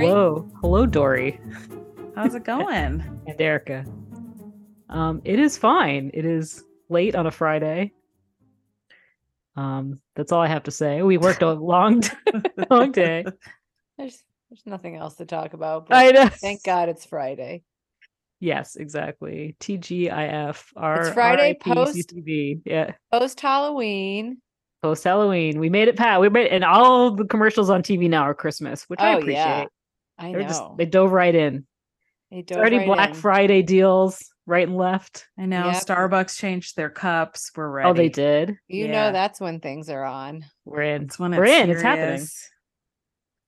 Dory. Hello, hello, Dory How's it going? and Erica. Um, it is fine. It is late on a Friday. Um, that's all I have to say. We worked a long, long day. There's there's nothing else to talk about. But I know. thank God it's Friday. Yes, exactly. TGIF. R- It's Friday RIP post- CCTV. Yeah, Post Halloween. post Halloween. We made it, Pat. We made, it, and all the commercials on TV now are Christmas, which I Oh, appreciate. yeah. I They're know. just they dove right in. They dove already right Black in. Friday deals right and left. I know Yep. Starbucks changed their cups. We're ready. Oh, they did. You Yeah. know that's when things are on. We're in. It's when We're it's in. It's happening.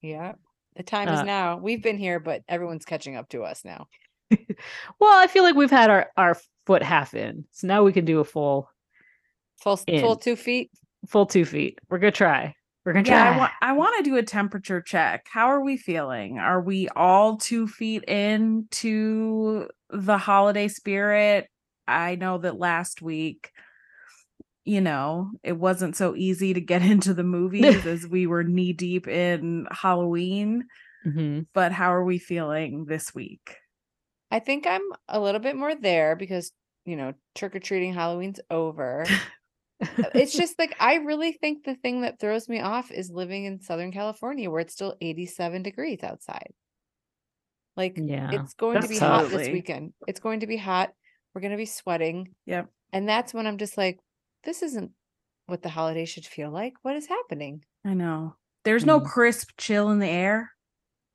Yeah. The time is Uh, now. We've been here, but everyone's catching up to us now. Well, I feel like we've had our our foot half in, so now we can do a full Full full two feet. full two feet. We're gonna try. We're gonna Yeah. I want I want to do a temperature check. How are we feeling? Are we all two feet into the holiday spirit? I know that last week, you know, it wasn't so easy to get into the movies as we were knee deep in Halloween. Mhm. But how are we feeling this week? I think I'm a little bit more there because, you know, trick or treating Halloween's over. it's just like I really think the thing that throws me off is living in Southern California where it's still 87 degrees outside. Like yeah. it's going to be tough. hot this weekend. It's going to be hot. We're going to be sweating. Yep. And that's when I'm just like, this isn't what the holiday should feel like. What is happening? I know. There's no Mm. crisp chill in the air.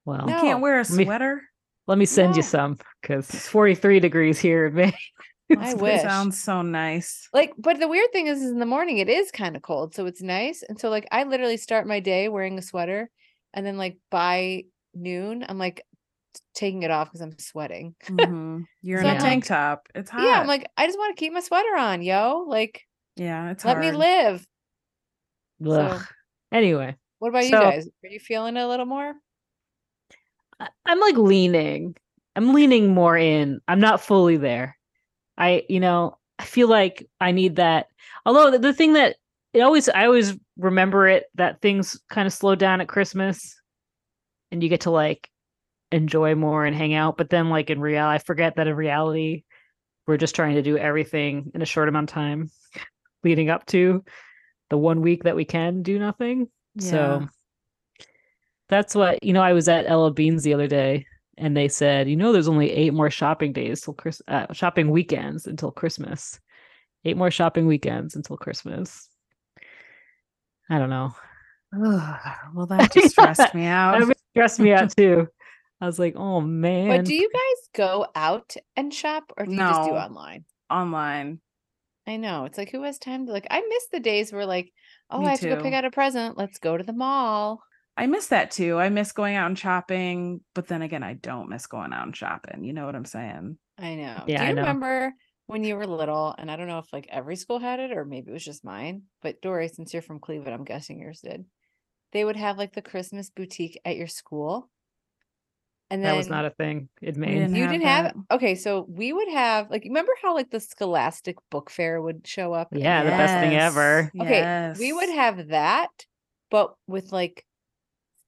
Well, You No. can't wear a Let me- sweater. let me send you some because it's 43 degrees here in May. I That wish. Sounds so nice. Like, but the weird thing is, is in the morning it is kind of cold, so it's nice. And so, like, I literally start my day wearing a sweater, and then like by noon, I'm like taking it off because I'm sweating. Mhm. You're So in I'm a like- tank top. It's hot. Yeah, I'm like, I just want to keep my sweater on, yo. Like, yeah, it's let me live. Ugh. Anyway, What about you guys? Are you feeling it a little more? I'm like leaning. I'm leaning more in. I'm not fully there. I, you know, I feel like I need that. Although the, the thing that it always, I always remember it that things kind of slow down at Christmas, and you get to like enjoy more and hang out. But then, like in reality, I forget that in reality, we're just trying to do everything in a short amount of time, leading up to the one week that we can do nothing. So that's what you know. I was at L.L. Beans the other day, and they said, you know, there's only eight more shopping days till Chris, uh, shopping weekends until Christmas. Eight more shopping weekends until Christmas. I don't know. Ugh, well, that just stressed me out. That stressed me out too. I was like, oh man. But do you guys go out and shop, or do you just do online? Online. I know. It's like who has time to like I miss the days where like, oh, Me I have to go pick out a present. Let's go to the mall. I miss that too. I miss going out and shopping, but then again, I don't miss going out and shopping. You know what I'm saying? I know. Yeah, Do I you know. remember when you were little? And I don't know if like every school had it or maybe it was just mine. But Dory, since you're from Cleveland, I'm guessing yours did. They would have like the Christmas boutique at your school. And then that was not a thing in We Maine. didn't you have didn't have that. okay, so we would have like remember how like the Scholastic book fair would show up? and Yeah, the best thing ever. Okay, we would have that, but with like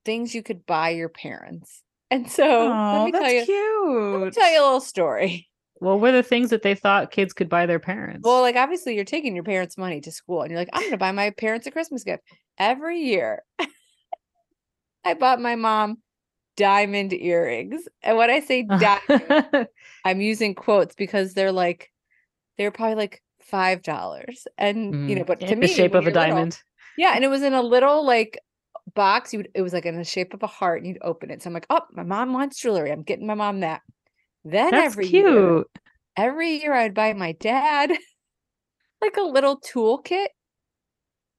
things you could buy your parents. And so let Oh, me that's tell you, cute. let me tell you a little story. What were the things that they thought kids could buy their parents? Well, like obviously you're taking your parents' money to school and you're like, I'm gonna buy my parents a Christmas gift. Every year I bought my mom diamond earrings. And when I say diamond, I'm using quotes because they're like they're probably like five dollars. And you know, Mm, but to in me the shape of a little- diamond. Yeah, and it was in a little like box. You would it was like in the shape of a heart, and you'd open it. So I'm like, oh, my mom wants jewelry. I'm getting my mom that. Then That's every cute. year, every year I'd buy my dad like a little toolkit.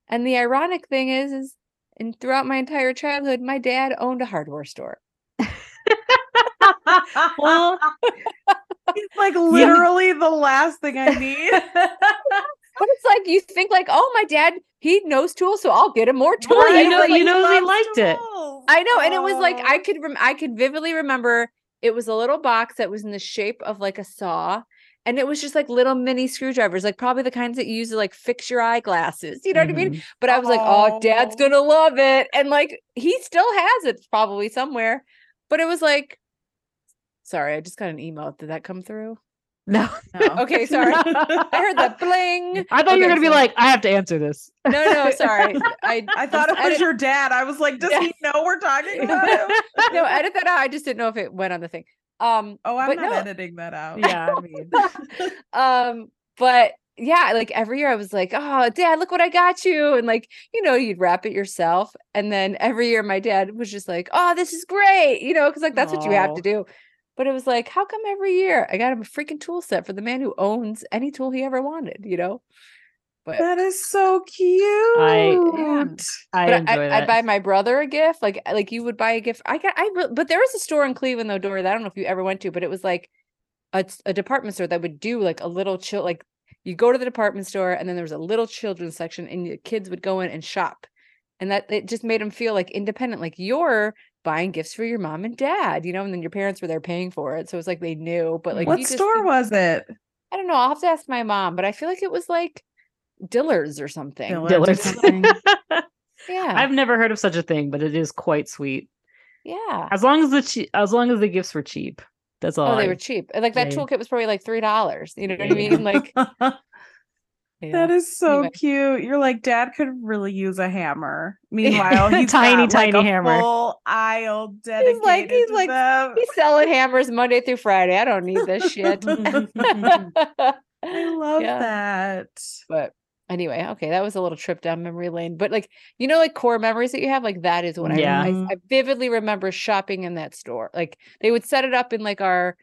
And the ironic thing is, is and throughout my entire childhood, my dad owned a hardware store. Well, It's like literally the last thing I need. But it's like you think like, oh, my dad, he knows tools, so I'll get him more tools. Well, you know- like- you know he liked it. I know, and it was like I Oh. could rem- I could vividly remember it was a little box that was in the shape of like a saw, and it was just like little mini screwdrivers, like probably the kinds that you use to like fix your eyeglasses. You know what I mean? Mhm. But I was like, oh, dad's Oh. gonna love it, and like he still has it probably somewhere. but it was like, sorry, I just got an email. Did that come through? No. No. Okay, sorry. I heard that bling. I thought you were gonna be like, I have to answer this. No, no, sorry. I I thought it was edit- your dad. I was like, does Yeah. he know we're talking about him? no, edit that out. I just didn't know if it went on the thing. Um, Oh, I'm but not no. editing that out. yeah, I mean, um, but yeah, like every year I was like, oh, dad, look what I got you. And like, you know, you'd wrap it yourself. And then every year my dad was just like, oh, this is great, you know, because like that's what you have to do. But it was like, how come every year I got him a freaking tool set for the man who owns any tool he ever wanted, you know? But That is so cute. I- I enjoy I, that. I'd buy my brother a gift, like like you would buy a gift. I got I re- but there was a store in Cleveland though, Dory. That I don't know if you ever went to, but it was like a department store that would do like a little chill. Like you go to the department store, and then there was a little children's section, and the kids would go in and shop, and that it just made them feel like independent. Like you're buying gifts for your mom and dad, you know, and then your parents were there paying for it, so it was like they knew. But like what you just store didn't- was it? I don't know. I'll have to ask my mom, but I feel like it was like Dillard's or something. Dillard's or something. Yeah, I've never heard of such a thing, but it is quite sweet. yeah. As long as the che- as long as the gifts were cheap. That's oh, all. Oh, they I- were cheap. Like that Yeah, yeah. toolkit was probably like three dollars. You know what I mean? Like yeah. That is so Anyway. cute. You're like, Dad could really use a hammer. Meanwhile, he's Tiny, got, like, tiny a hammer. Full aisle dedicated like- he's like- them. He's selling hammers Monday through Friday. I don't need this shit. I love Yeah. that. but anyway, okay, that was a little trip down memory lane. But like, you know, like core memories that you have, like that is what Yeah. I, I. I vividly remember shopping in that store. Like they would set it up in like our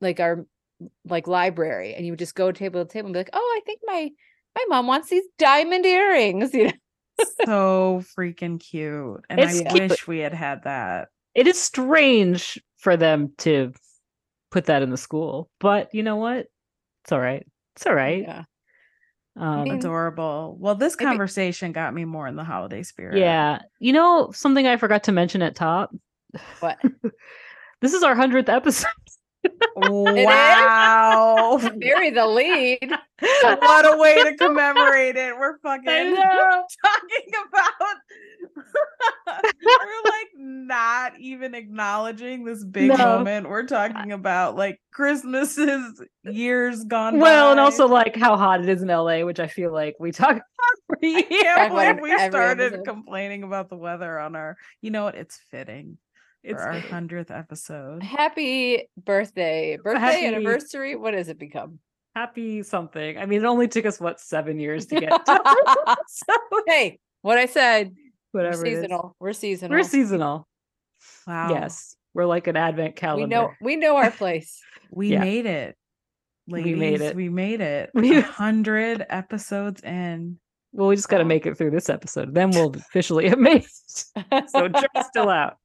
like our like library, and you would just go table to table and be like, oh, I think my my mom wants these diamond earrings. You know, So freaking cute. And It's I cute. wish we had had that. It is strange for them to put that in the school, but you know what? It's all right. It's all right. yeah. Um, mean- Adorable. Well, this Maybe- conversation got me more in the holiday spirit. yeah. You know something I forgot to mention at top. What? This is our hundredth episode. Wow. Bury the lead. what a way to commemorate it. We're fucking talking about we're like not even acknowledging this big No. moment. We're talking about like Christmases years gone by. well, and also like how hot it is in LA, which I feel like we talk about for I can't believe we started episode. complaining about the weather on our you know what? It's fitting. It's our hundredth episode. Happy birthday. Birthday Happy- anniversary. What has it become? happy something. I mean, it only took us what seven years to get to. so hey, what I said. whatever. we're it is. seasonal. We're seasonal. We're seasonal. Wow. Yes, we're like an advent calendar. we know we know our place. We Yeah. made it. Ladies, We Ladies, made it. We made it. We- hundred episodes in. Well, we just got to make it through this episode. Then we'll officially have made. it. So Trent's still out.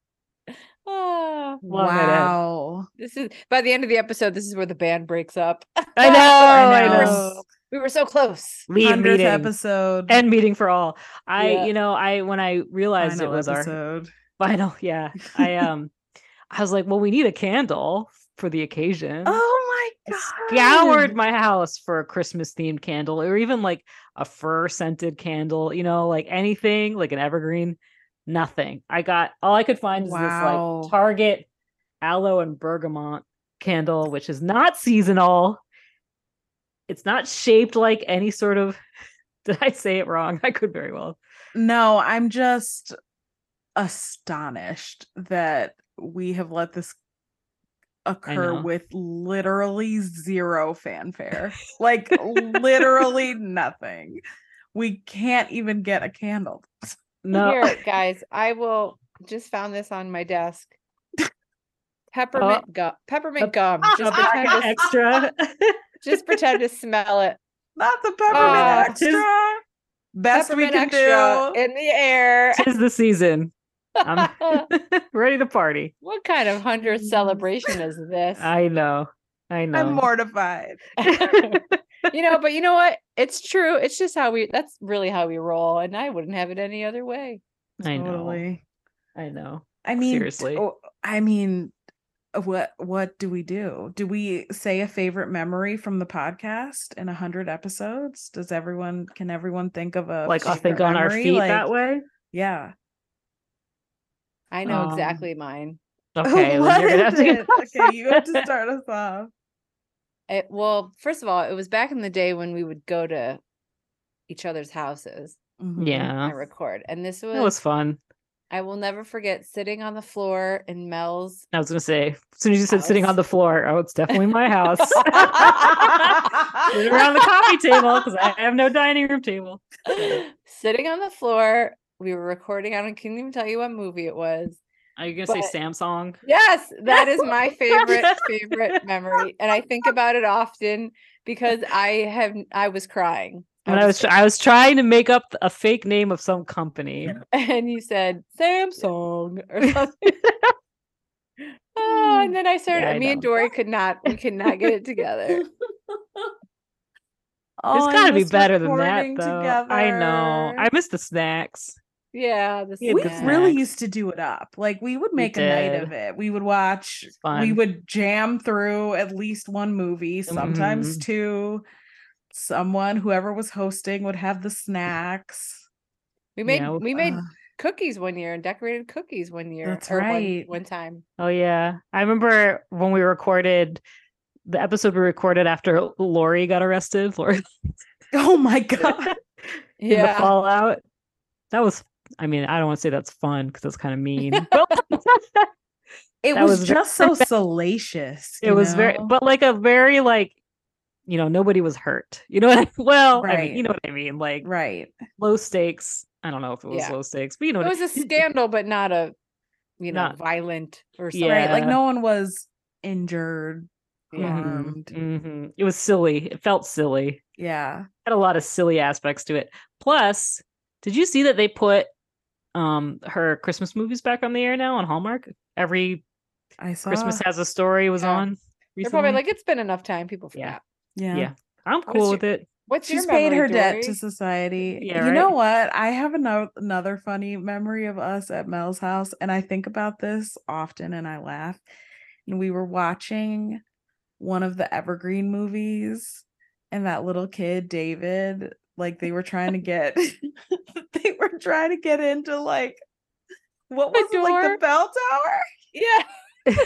Long head end. wow. this is by the end of the episode. This is where the band breaks up. I know. I I know. know. We were so close. Lead Hundredth meeting episode. and meeting for all. I, Yeah. you know, I when I realized it final was our final, yeah. I um, I was like, well, we need a candle for the occasion. Oh my I god. scoured my house for a Christmas themed candle or even like a fir scented candle, you know, like anything like an evergreen. Nothing. I got all I could find is Wow. this like Target aloe and bergamot candle, which is not seasonal. It's not shaped like any sort of. Did I say it wrong? I could very well. No, I'm just astonished that we have let this occur with literally zero fanfare. like literally nothing. We can't even get a candle. No, Here, guys, I will just found this on my desk. Peppermint oh. gum. Peppermint gum. Oh, just pretend, to, extra. just pretend to smell it. Not the peppermint Oh, extra. Best we Peppermint can extra do. in the air. Tis the season. I'm ready to party. what kind of hundredth celebration is this? I know. I know. I'm mortified. You know, but you know what? It's true. It's just how we that's really how we roll. And I wouldn't have it any other way. I know. I know. I mean, Seriously. oh, I mean, uh, what what do we do? Do we say a favorite memory from the podcast in a hundred episodes? Does everyone can everyone think of a Like I think on our feet Like, that way. Yeah. I know Um, exactly mine. Okay, well, What you're gonna have is to it? okay, you have to start us off. It, well, first of all, it was back in the day when we would go to each other's houses Mhm. Yeah, and record. And this was, It was fun. I will never forget sitting on the floor in Mel's. I was gonna say, as soon as you said sitting on the floor, oh, it's definitely my house. Sit around the coffee table because I have no dining room table. sitting on the floor. We were recording. I don't can't even tell you what movie it was. Are you gonna But- say Samsung? Yes, that is my favorite favorite memory, and I think about it often because I have I was crying. And I was I was trying to make up a fake name of some company. and you said Samsung or something. oh, and then I started. I me and. Dory could not. We could not get it together. Oh, It's I got to be better than that, recording though. I know. I miss the snacks. Yeah, the We had we the snacks. really used to do it up. Like we would We make a night of it. We would watch. It's We would jam through at least one movie, sometimes Mhm. two. Someone, whoever was hosting, would have the snacks. We made Yeah, we made Uh, cookies one year and decorated cookies one year. That's or one- right. One, time. Oh yeah, I remember when we recorded the episode we recorded after Lori got arrested. Lori, oh my god! in the Yeah. fallout. That was. I mean, I don't want to say that's fun because that's kind of mean. It was, was very just so salacious. it was very, but like a very like, you know, nobody was hurt. You know what? I, well, I mean, Right. you know what I mean. Like right. low stakes. I don't know if it was Yeah. low stakes, but you know, It was a scandal, but not a you know Not- violent or something. Yeah. Right. Like no one was injured, Yeah. harmed. Mhm. It was silly. It felt silly. Yeah. had a lot of silly aspects to it. Plus, did you see that they put um her Christmas movies back on the air now on Hallmark? Every I saw. Christmas has a story was Yeah. on. They're probably like it's been enough time. People Yeah. yeah. yeah. I'm What's cool your- with it. What's She's your paid memory, her debt Dory? to society. Yeah, you know what? I have another another funny memory of us at Mel's house, and I think about this often, and I laugh. And we were watching one of the Evergreen movies, and that little kid, David, like they were trying to get, they were trying to get into like, what was it, like the bell tower? Yeah.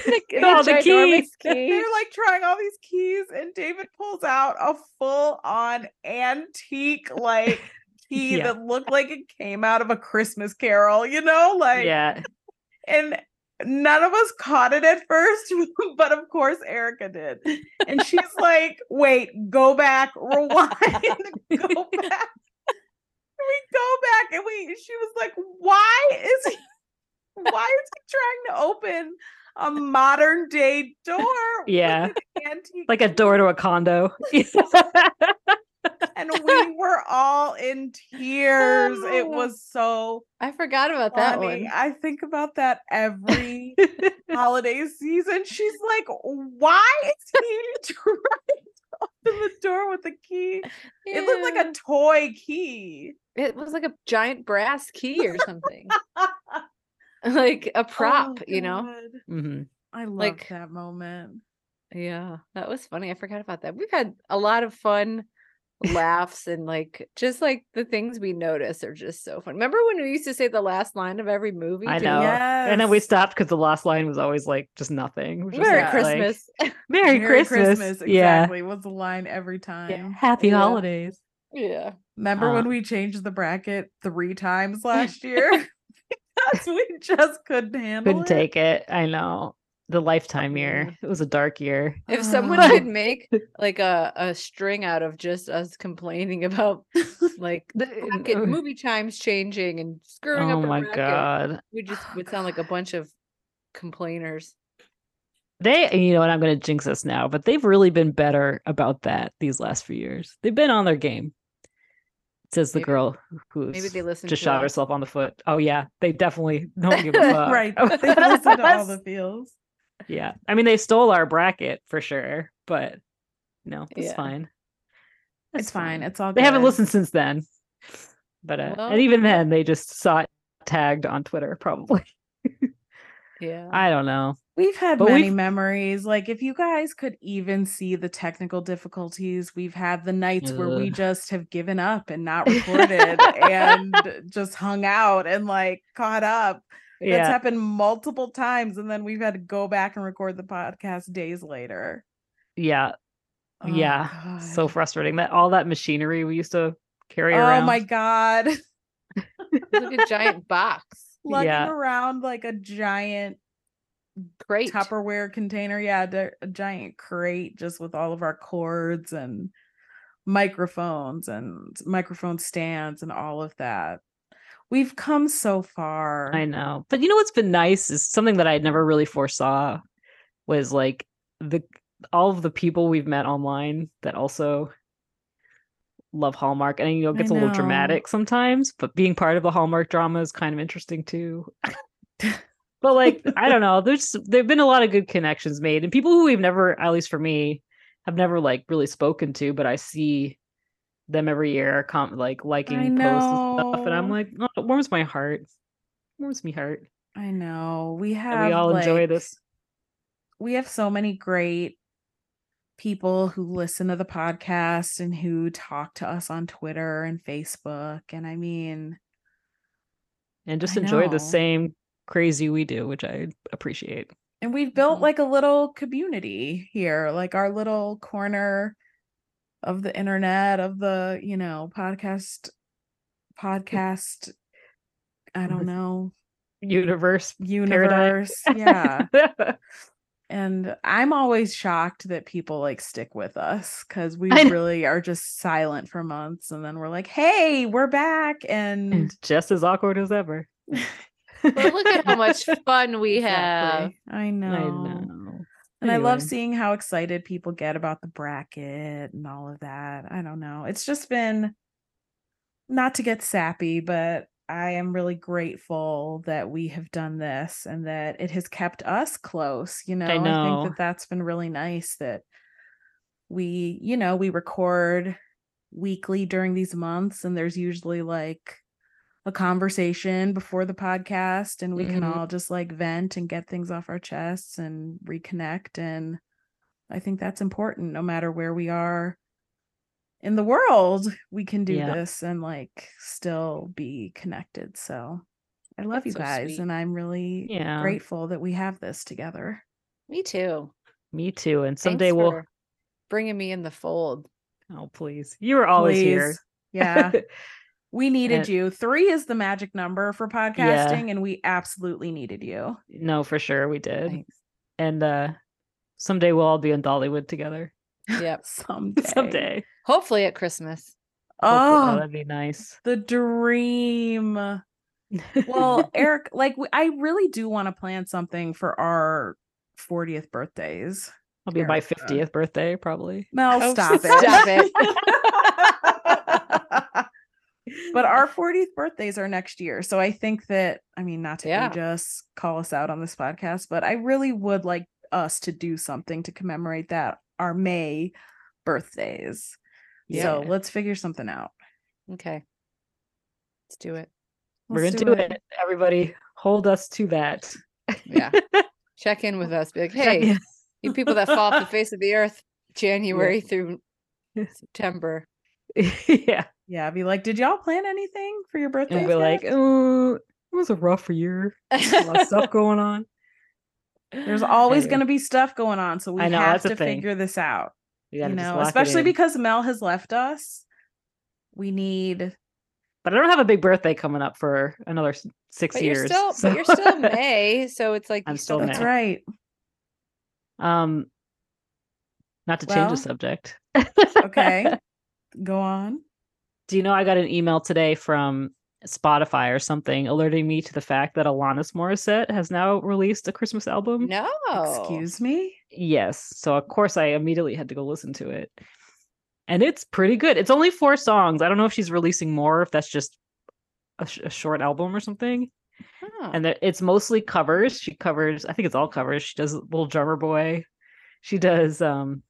Like, Oh, the ginormous key. key. They're like trying all these keys, and David pulls out a full on antique like key Yeah. that looked like it came out of a Christmas carol, you know? Like, yeah. and none of us caught it at first, but of course Erica did. And she's like, wait, go back, rewind, go back. We go back and we she was like, why is he why is he trying to open a modern day door? Yeah. Like a door to a condo. And we were all in tears. It Oh. was so I forgot about that one. I think about that every holiday season. She's like, why is he trying to open the door with the key? It looked like a toy key. It was like a giant brass key or something, like a prop. Oh, you know. Mhm. I love Like- that moment. Yeah, that was funny. I forgot about that. We've had a lot of fun laughs and like just like the things we notice are just so fun. Remember when we used to say the last line of every movie? I too? know. And then we stopped because the last line was always like just nothing. It was just Merry Yeah. like, Christmas. Merry, Christmas. Yeah. exactly. Was the line every time. Yeah. Happy Yeah. holidays. yeah. Remember Uh, when we changed the bracket three times last year? because we just couldn't handle it. Couldn't it. take it. I know. The lifetime year. It was a dark year. If someone Ah. could make like a, a string out of just us complaining about like the movie chimes changing and screwing Oh up our my bracket, god. we just would sound like a bunch of complainers. They you know what I'm gonna jinx us now, but they've really been better about that these last few years. They've been on their game. Says the Maybe- girl who's Maybe they listen just to shot us. herself on the foot. Oh yeah, they definitely don't give a fuck. right. They listen to all the feels. Yeah. I mean they stole our bracket for sure, but no, it's Yeah. fine. It's fine. It's all They good. haven't listened since then. But uh, Well, and even then they just saw it tagged on Twitter probably. Yeah. I don't know. We've had But many we've- memories. Like if you guys could even see the technical difficulties, we've had the nights where we just have given up and not recorded and just hung out and like caught up. That's happened multiple times, and then we've had to go back and record the podcast days later. yeah, Oh, yeah. So frustrating that all that machinery we used to carry Oh around. Oh my god. Like a giant box. Lugging Yeah. around like a giant Great. Tupperware container. Yeah, the- a giant crate just with all of our cords and microphones and microphone stands and all of that. We've come so far. I know. But you know what's been nice is something that I never really foresaw was like the all of the people we've met online that also love Hallmark. And you know, it gets a little dramatic sometimes, but being part of the Hallmark drama is kind of interesting too. but like, I don't know, there's there've been a lot of good connections made and people who we've never, at least for me, have never like really spoken to, but I see them every year com- like liking posts and stuff. And I'm like, oh, it warms my heart. Warms me heart. I know. We have And we all enjoy this. we have so many great people who listen to the podcast and who talk to us on Twitter and Facebook. And I mean, And just I enjoy the same crazy we do, which I appreciate. and we've built Mhm. like a little community here, like our little corner of the internet, of the, you know, podcast, podcast, I don't know, Universe. universe. Yeah. And I'm always shocked that people like stick with us because we really are just silent for months and then we're like, hey, we're back. And just as awkward as ever. But look at how much fun we have. Exactly. I know. I know. And I love seeing how excited people get about the bracket and all of that. I don't know. It's just been not to get sappy, but I am really grateful that we have done this and that it has kept us close. You know, I, know. think that that's been really nice that we, you know, we record weekly during these months and there's usually like a conversation before the podcast and we can Mhm. all just like vent and get things off our chests and reconnect and I think that's important no matter where we are in the world we can do Yeah. this and like still be connected so I love That's you so guys sweet. and I'm really Yeah. grateful that we have this together Me too. Me too. And Thanks someday we'll for bringing me in the fold. Oh please. You were always here. Yeah we needed And- you 3 is the magic number for podcasting and we absolutely needed you no, for sure we did. Thanks. And uh someday we'll all be in Dollywood together. Yep. someday someday. Hopefully at Christmas. Hopefully- oh that'd be nice. the dream well eric like i really do want to plan something for our 40th birthdays I'll be my 50th birthday probably. mel Oh, stop stop it it. but our 40th birthdays are next year so i think that i mean not to Yeah. just call us out on this podcast but i really would like us to do something to commemorate that our may birthdays Yeah. so let's figure something out Okay. Let's do it. We're Let's gonna do it. Everybody hold us to that. Yeah. Check in with us. Be like, hey, you people that fall off the face of the earth January through September. yeah. Yeah be like did y'all plan anything for your birthday And be like, oh, it was a rough year. A lot of stuff going on. There's always going to be stuff going on, so we know, have to figure this out. You, You know, especially because Mel has left us. We need. But I don't have a big birthday coming up for another six But years. you're still so- but you're still May, so it's like I'm still still May. That's right. um, not to change the subject. Okay, go on. Do you know I got an email today from Spotify or something alerting me to the fact that Alanis Morissette has now released a Christmas album? No. Excuse me. Yes. So of course I immediately had to go listen to it. And it's pretty good. It's only four songs. I don't know if she's releasing more, if that's just a, sh- a short album or something. Huh. And it's mostly covers. She covers, I think it's all covers. She does Little Drummer Boy. She does um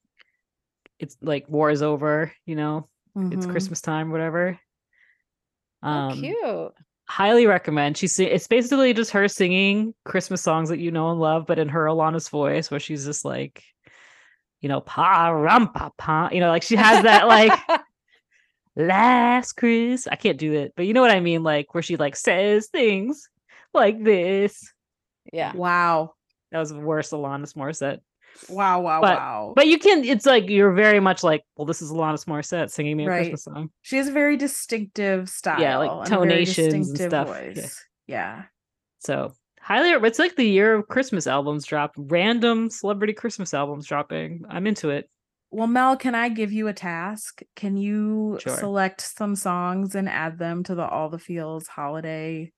it's like War is Over, you know, it's Mhm. Christmas time, whatever. oh, Um cute. highly recommend. She's it's basically just her singing Christmas songs that you know and love, but in her Alanis voice, where she's just like, you know, pa rum pa pa, you know, like she has that like last Chris. I can't do it, but you know what I mean, like where she like says things like this. Yeah. Wow. That was the worst Alanis Morissette. Wow, wow, But- wow. But you can, it's like you're very much like, well, this is Alanis Morissette singing me a Right. Christmas song. she has a very distinctive style. Yeah, like and tonations and distinctive stuff. Yeah. Yeah. So highly, it's like the year of Christmas albums drop, random celebrity Christmas albums dropping. I'm into it. Well, Mel, can I give you a task? Can you Sure. select some songs and add them to the All the Feels holiday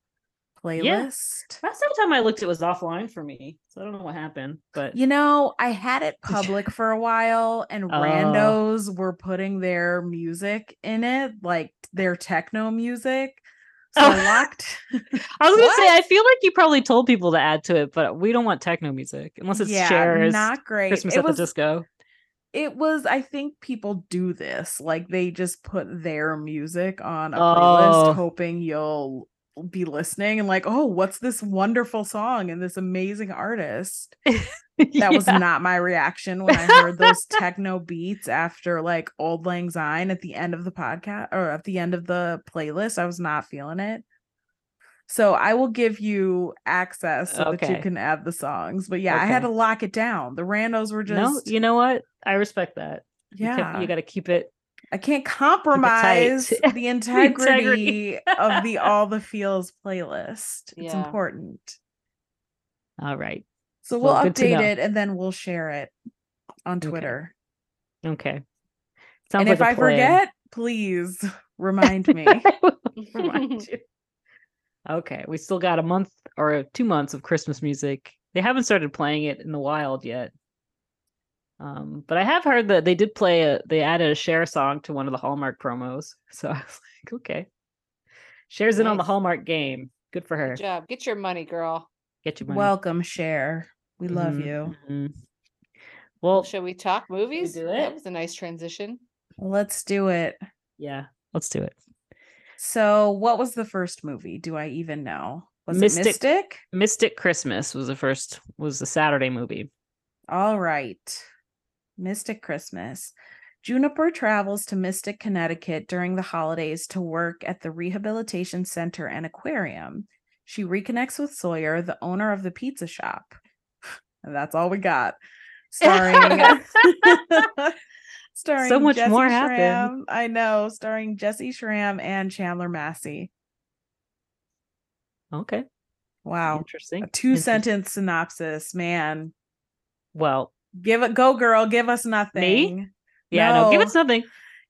playlist? Last time I looked, it was offline for me. So I don't know what happened, but You know, I had it public for a while and Oh. randos were putting their music in it, like their techno music. So I Oh. locked I was gonna say, I feel like you probably told people to add to it, but we don't want techno music unless it's yeah, not great. Christmas it at was the disco. it was I think people do this. Like they just put their music on a Oh. playlist hoping you'll be listening and like, "Oh, what's this wonderful song and this amazing artist?" That was not my reaction when I heard those techno beats after like Auld Lang Syne at the end of the podcast or at the end of the playlist. I was not feeling it. So I will give you access so that you can add the songs. But yeah, I had to lock it down. The randos were just no. You know what? I respect that. You kept- yeah. you got to keep it. I can't compromise the integrity. integrity of the All the Feels playlist. It's important. All right. So we'll update it and then we'll share it on Twitter. Okay. Sounds and like if I forget, please remind me. Remind you. Okay, we still got a month or two months of Christmas music. They haven't started playing it in the wild yet. Um, but I have heard that they did play a they added a Cher song to one of the Hallmark promos. So I was like, okay. Cher's in on the Hallmark game. Good for her. Good job. Get your money, girl. Get your money. Welcome, Cher. We love Mhm, you. mhm. Well, Shall we talk movies? do it? That it? was a nice transition. Let's do it. yeah, let's do it. So, what was the first movie? Do I even know? Was Mystic- it Mystic? Mystic Christmas was the first was the Saturday movie. All right. Mystic Christmas. Juniper travels to Mystic, Connecticut during the holidays to work at the Rehabilitation Center and Aquarium. She reconnects with Sawyer, the owner of the pizza shop. And that's all we got. Starring starring so much Jessy more Schram. happened. I know, starring Jessy Schram and Chandler Massey. Okay. Wow. Interesting. A two Interesting. sentence synopsis, man. Well, Give it go girl, give us nothing. Me? yeah, no, give No. us something.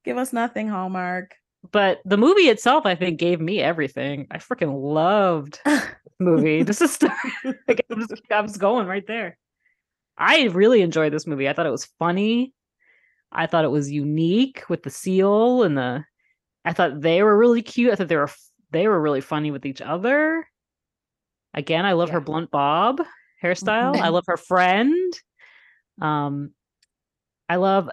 Give us nothing, Hallmark. But the movie itself, I think, gave me everything. I freaking loved movie. this is like, I'm just, I was going right there. I really enjoyed this movie. I thought it was funny. I thought it was unique with the seal and the. I thought they were really cute. I thought they were they were really funny with each other. Again, I love her blunt bob hairstyle. I love her friend. Um, I love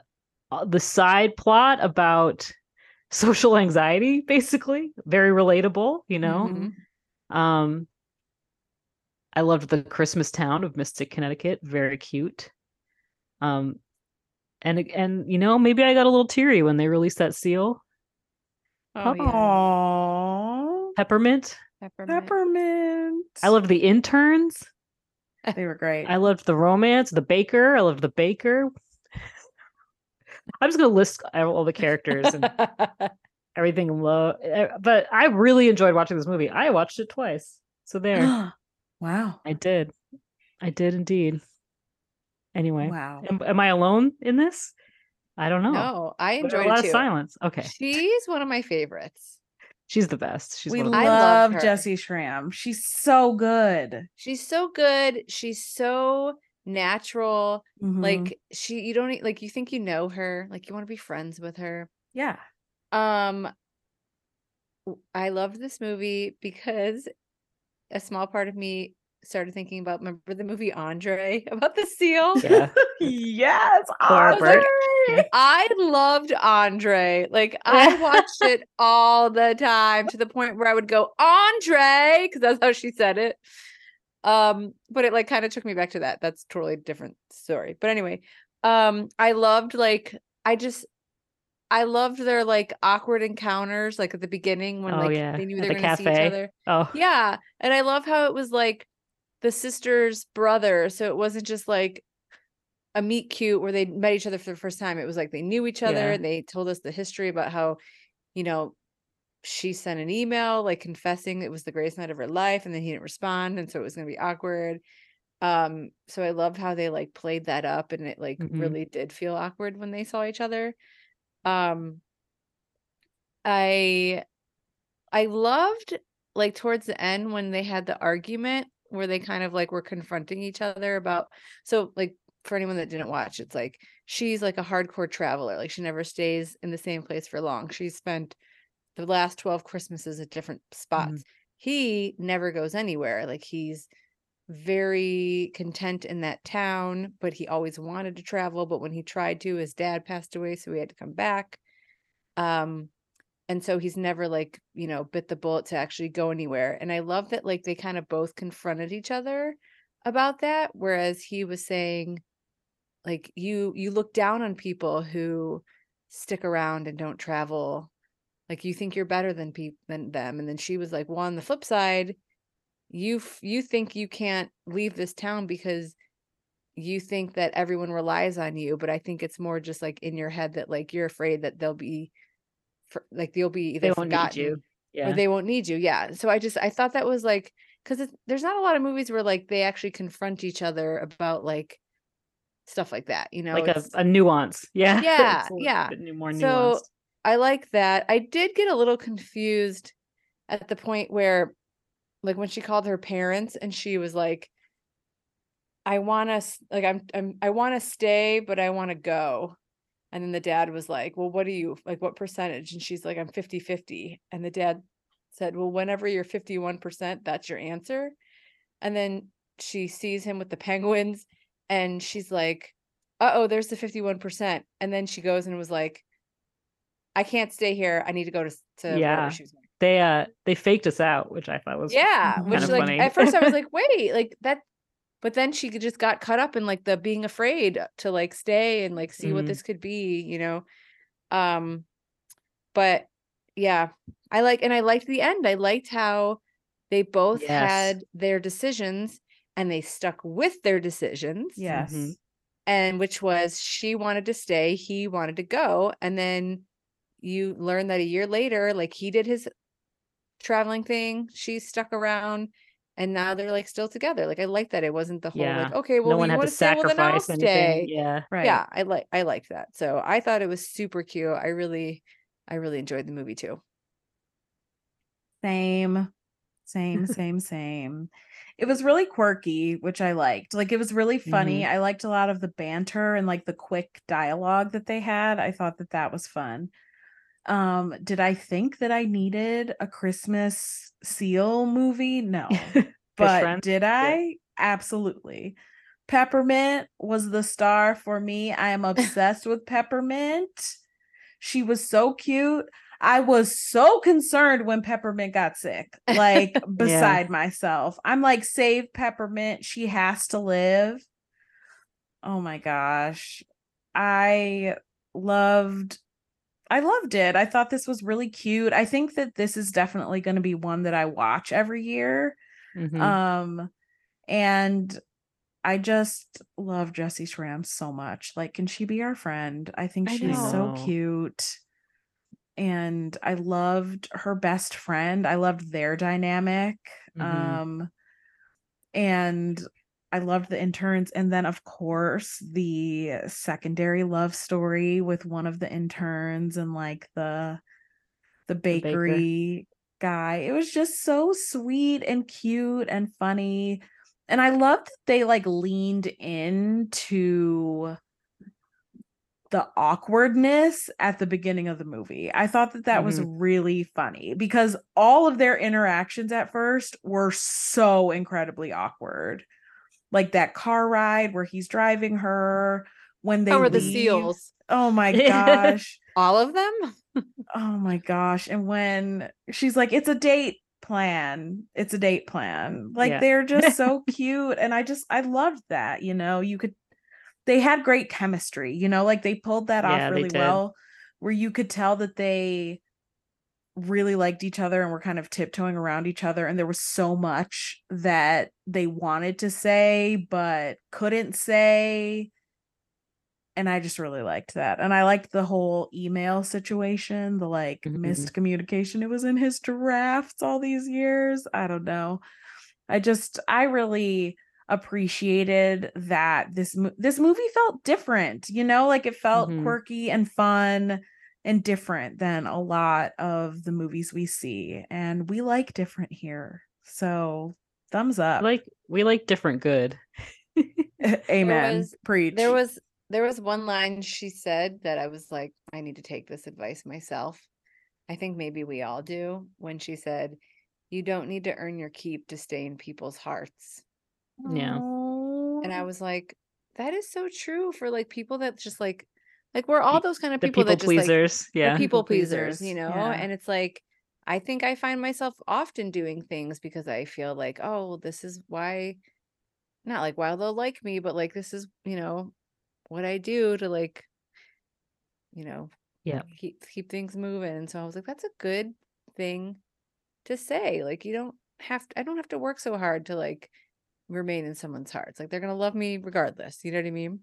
uh, the side plot about social anxiety. Basically, very relatable. You know. Mhm. Um, I loved the Christmas town of Mystic, Connecticut. Very cute. Um, and and you know maybe I got a little teary when they released that seal. Oh, yeah. Peppermint. Peppermint. Peppermint. I love the interns. They were great. I loved the romance. The baker. I loved the baker. I'm just gonna list all the characters and everything. Low, eh, but I really enjoyed watching this movie. I watched it twice. So there, wow. I did. I did indeed. Anyway, Wow. am, am I alone in this? I don't know. no, I But a lot of silence. Okay, She's one of my favorites. She's the best. She's we one of the love love her. Jessy Schram. She's so good. She's so good. She's so natural. Mhm. Like she you don't like you think you know her, like you want to be friends with her. yeah. Um I loved this movie because a small part of me started thinking about remember the movie Andre about the seal? Yeah. yes. Laura Bird. Andre. I loved Andre. Like I watched it all the time to the point where I would go Andre because that's how she said it. Um, but it like kind of took me back to that. That's totally different story. But anyway, um, I loved like I just I loved their like awkward encounters, like at the beginning when Oh, like yeah, they knew they the were gonna see each other. Oh, Yeah. And I love how it was like the sister's brother. So it wasn't just like a meet cute where they met each other for the first time. It was like they knew each other Yeah. and they told us the history about how, you know, she sent an email like confessing it was the greatest night of her life and then he didn't respond and so it was going to be awkward. Um so I loved how they like played that up and it like Mhm. really did feel awkward when they saw each other. Um I I loved like towards the end when they had the argument where they kind of like were confronting each other about so like for anyone that didn't watch it's like she's like a hardcore traveler like she never stays in the same place for long she's spent the last 12 christmases at different spots he never goes anywhere like he's very content in that town but he always wanted to travel but when he tried to his dad passed away so he had to come back um and so he's never like you know bit the bullet to actually go anywhere and i love that like they kind of both confronted each other about that whereas he was saying like you you look down on people who stick around and don't travel like you think you're better than people than them and then she was like well on the flip side you f- you think you can't leave this town because you think that everyone relies on you but i think it's more just like in your head that like you're afraid that they'll be for, like they'll be either they won't need you. Yeah. or they won't need you. Yeah. So I just I thought that was like because there's not a lot of movies where like they actually confront each other about like stuff like that. You know, like a, a nuance. Yeah. Yeah, a yeah. bit more So, nuanced. I like that. I did get a little confused at the point where, like, when she called her parents and she was like, "I want to like I'm I'm I want to stay, but I want to go." And then the dad was like, "Well, what do you like? What percentage?" And she's like, "I'm 50-50." And the dad said, "Well, whenever you're 51%, that's your answer." And then she sees him with the penguins and she's like, "Uh-oh, there's the 51%." And then she goes and was like, I can't stay here. I need to go to to Yeah. she was. They uh they faked us out, which I thought was Yeah, kind which of like funny. at first I was like, wait, like that, but then she just got caught up in like the being afraid to like stay and like see what Mhm. this could be, you know. Um, but yeah, I like and I liked the end. I liked how they both Yes. had their decisions and they stuck with their decisions. Yes. And which was she wanted to stay, he wanted to go, and then you learn that a year later, like he did his traveling thing, she stuck around, and now they're like still together. Like I like that it wasn't the whole like, okay, well, no we one had to stay, well, then I'll sacrifice stay. anything. Yeah. Right. Yeah, I like I liked that. So I thought it was super cute. I really, I really enjoyed the movie too. Same, same, same, same. It was really quirky, which I liked. Like it was really funny. I liked a lot of the banter and like the quick dialogue that they had. I thought that that was fun. Um, did I think that I needed a Christmas seal movie? No. but did I? Absolutely. Peppermint was the star for me. I am obsessed with Peppermint. She was so cute. I was so concerned when Peppermint got sick, like beside myself. I'm like, save Peppermint. She has to live. Oh my gosh. I loved I loved it. I thought this was really cute. I think that this is definitely going to be one that I watch every year. Mhm. Um and I just love Jessy Schram so much. Like, can she be our friend? I think I she's so cute. And I loved her best friend. I loved their dynamic. Mhm. Um and I loved the interns. And then of course the secondary love story with one of the interns and like the the baker. bakery guy. It was just so sweet and cute and funny. And I loved that they like leaned into the awkwardness at the beginning of the movie. I thought that that was mm-hmm. really funny because all of their interactions at first were so incredibly awkward. Like that car ride where he's driving her when they How were the seals? Oh my gosh. All of them? Oh my gosh. And when she's like, it's a date plan, it's a date plan. Like Yeah. they're just so cute. And I just, I loved that. You know, you could, they had great chemistry, you know, like they pulled that Yeah, off really well where you could tell that they really liked each other and were kind of tiptoeing around each other and there was so much that they wanted to say but couldn't say and I just really liked that. And I liked the whole email situation, the like Mhm. missed communication. It was in his drafts all these years. I don't know. I just I really appreciated that this this movie felt different, you know, like it felt Mhm. quirky and fun and different than a lot of the movies we see and we like different here. So, thumbs up. like we like different good. Amen. was- Preach. There was there was one line she said that I was like, I need to take this advice myself. I think maybe we all do when she said, You don't need to earn your keep to stay in people's hearts. Yeah. And I was like, that is so true for like people that just like like we're all those kind of people, people that just like pleasers. the yeah. people pleasers, you know? yeah. And it's like I think I find myself often doing things because I feel like, oh, this is why not like why they'll like me, but like this is, you know, what I do to like, you know, Yeah. keep keep things moving. And so I was like, that's a good thing to say. Like you don't have to, I don't have to work so hard to like remain in someone's hearts. Like they're gonna love me regardless. You know what I mean?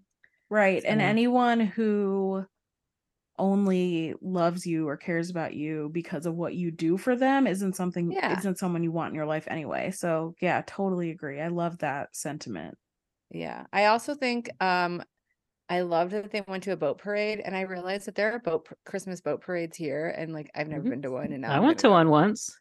Right. And anyone who only loves you or cares about you because of what you do for them isn't something Yeah. isn't someone you want in your life anyway. So yeah, totally agree. I love that sentiment. Yeah. I also think um I loved that they went to a boat parade and I realized that there are boat par- Christmas boat parades here and like I've never Mhm. been to one and now I I'm went to go. one once.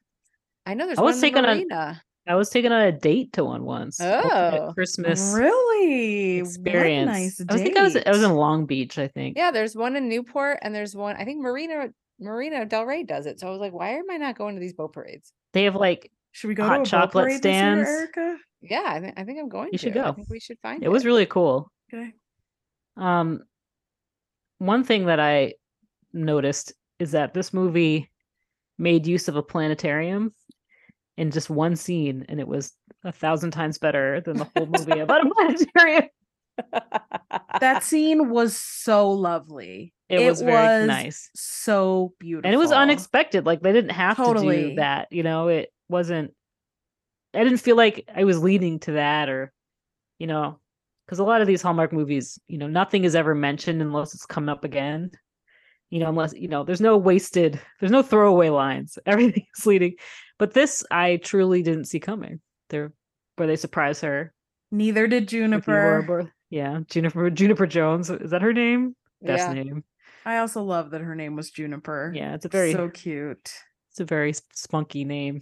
I know there's I was one in taken on- Marina. I was taken on a date to one once. Oh. Christmas Really? experience. What a nice I was think I was I was in. Long Beach, I think. Yeah, there's one in Newport and there's one I think Marina Marina Del Rey does it. So I was like, why am I not going to these boat parades? They have like Should we go hot to a boat chocolate parade this year, stands. Erica? Yeah, I, thi- I think I'm going You to. should I go. think we should find It, it was really cool. Okay. Um one thing that I noticed is that this movie made use of a planetarium in just one scene and it was a thousand times better than the whole movie about a planetarium. That scene was so lovely. It, was very nice. So beautiful. and it was unexpected like they didn't have to do that you know it wasn't i didn't feel like i was leading to that or you know because a lot of these hallmark movies you know nothing is ever mentioned unless it's come up again you know unless you know there's no wasted there's no throwaway lines everything is leading but this i truly didn't see coming there where they surprise her Neither did Juniper. Yeah juniper juniper jones is that her name best Yeah. name I also love that her name was Juniper. yeah it's a very so cute. it's a very spunky name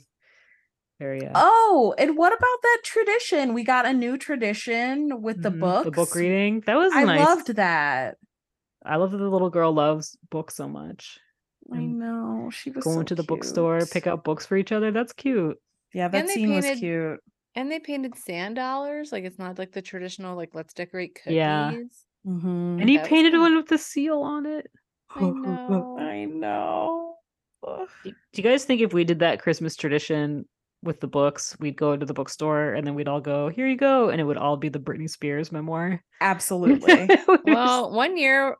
very uh, Oh, and what about that tradition? We got a new tradition with the Mhm, books. The book reading. That was I nice. loved that. I love that the little girl loves books so much. I know she was Going so to the bookstore, pick out books for each other. That's cute. Yeah, that they scene was cute. And they painted sand dollars. Like it's not like the traditional like let's decorate cookies. Yeah. Mhm. And he That painted cool. one with the seal on it. I know. I know. Do do you guys think if we did that Christmas tradition with the books, we'd go to the bookstore and then we'd all go, here you go, and it would all be the Britney Spears memoir? Absolutely. Well, one year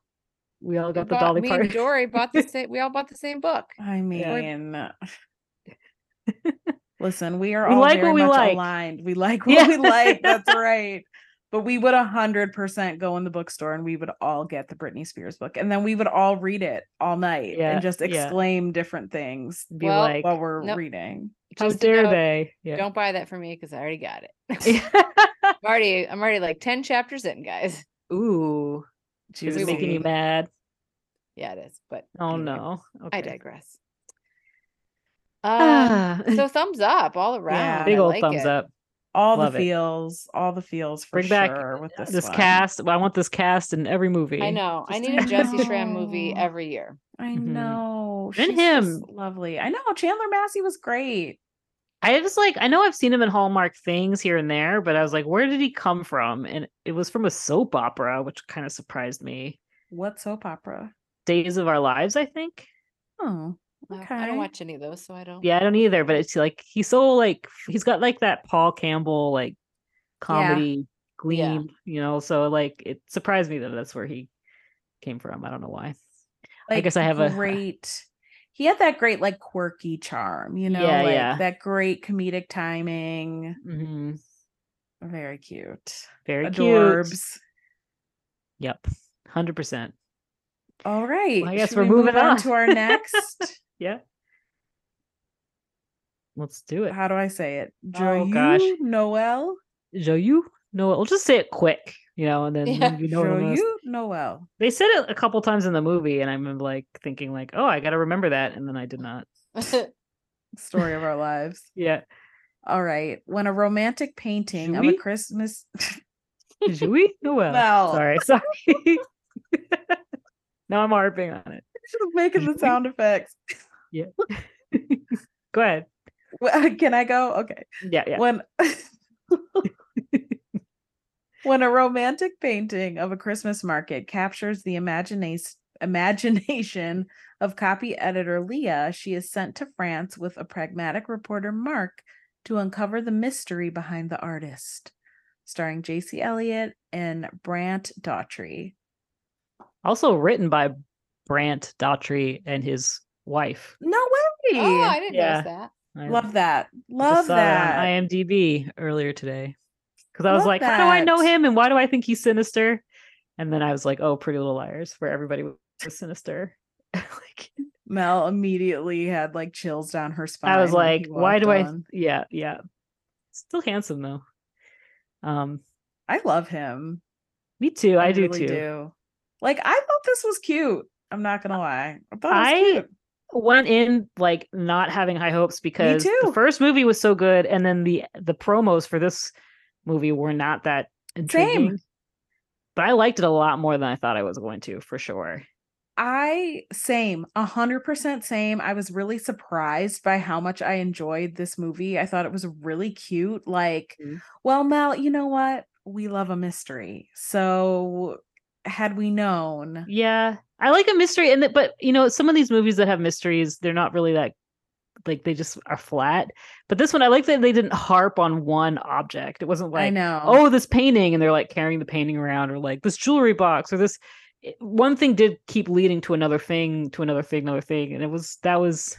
we all we got the bought- Dolly me Parton. and Dory bought the same we all bought the same book. I mean, uh, listen, we are We all like very what we much like. aligned. We like what Yeah. we like. That's right. But we would a hundred percent go in the bookstore and we would all get the Britney Spears book, and then we would all read it all night Yeah, and just yeah. exclaim different things Be Well, like, while we're nope. reading. how Just dare know, they? Yeah. Don't buy that for me because I already got it. I'm already I'm already like 10 chapters in, guys. Ooh, is it making you mad? Yeah, it is. But Oh anyway, no. I digress. Ah, so thumbs up all around. big old like thumbs it. up. All Love the it. feels, all the feels for Bring back with this, This, cast. I want this cast in every movie. I know. I need a Jessy Schram movie every year. I Mhm. know. And she's him. lovely. I know Chandler Massey was great. I just like I know I've seen him in Hallmark things here and there, but I was like, where did he come from? And it was from a soap opera, which kind of surprised me. What soap opera? Days of Our Lives, I think. Oh, Uh, I don't watch any of those, so I don't. Yeah, I don't either, but it's like he's so like he's got like that Paul Campbell like comedy gleam, you know. So like it surprised me that that's where he came from. I don't know why. I guess I have a- great. He had that great like quirky charm, you know, Yeah, like yeah. that great comedic timing. Mhm. Very cute. Very Adorbs. cute. Yep. 100%. All right. Well, I guess should we're we moving on on. to our next. Yeah. Let's do it. How do I say it? Oh, gosh. Noel. Joyeux? No, we'll just say it quick, you know, and then Yeah. you know what I'm gonna- Joyeux Oh, Noel. They said it a couple times in the movie, and I'm like thinking like, oh, I got to remember that, and then I did not. Story of our lives. Yeah. All right. When a romantic painting of a Christmas Joyeux Noel. Mel. Sorry, sorry. now I'm harping on it. should have making the sound effects. Yeah. go ahead. Can I go? Okay. Yeah, yeah. When when a romantic painting of a Christmas market captures the imagination imagination of copy editor Leah, she is sent to France with a pragmatic reporter Mark to uncover the mystery behind the artist. Starring Jaicy Elliot and Brant Daughtry. Also written by Brant Daughtry and his wife. No way. oh, I didn't Yeah. notice that. I Love that. just Love saw it that. on IMDb earlier today. Because I was like, how do I know him and why do I think he's sinister? And then I was like, oh, Pretty Little Liars, where everybody was sinister. like, Mel immediately had like chills down her spine. I was like, why do I? Yeah, yeah. Still handsome though. Um, I love him. me too. I, do really too. do. Like I thought this was cute. I'm not gonna lie. I thought it was I-. Went in like not having high hopes because the first movie was so good, and then the the promos for this movie were not that intriguing. But I liked it a lot more than I thought I was going to, for sure. I same, a hundred percent same. I was really surprised by how much I enjoyed this movie. I thought it was really cute. Like, Mhm. well, Mel, you know what? We love a mystery. So had we known, Yeah, I like a mystery, and but you know, some of these movies that have mysteries, they're not really that like they just are flat. But this one, I like that they didn't harp on one object. It wasn't I like, know. oh, this painting, and they're like carrying the painting around, or like this jewelry box, or this. One thing did keep leading to another thing, to another thing, another thing, and it was that was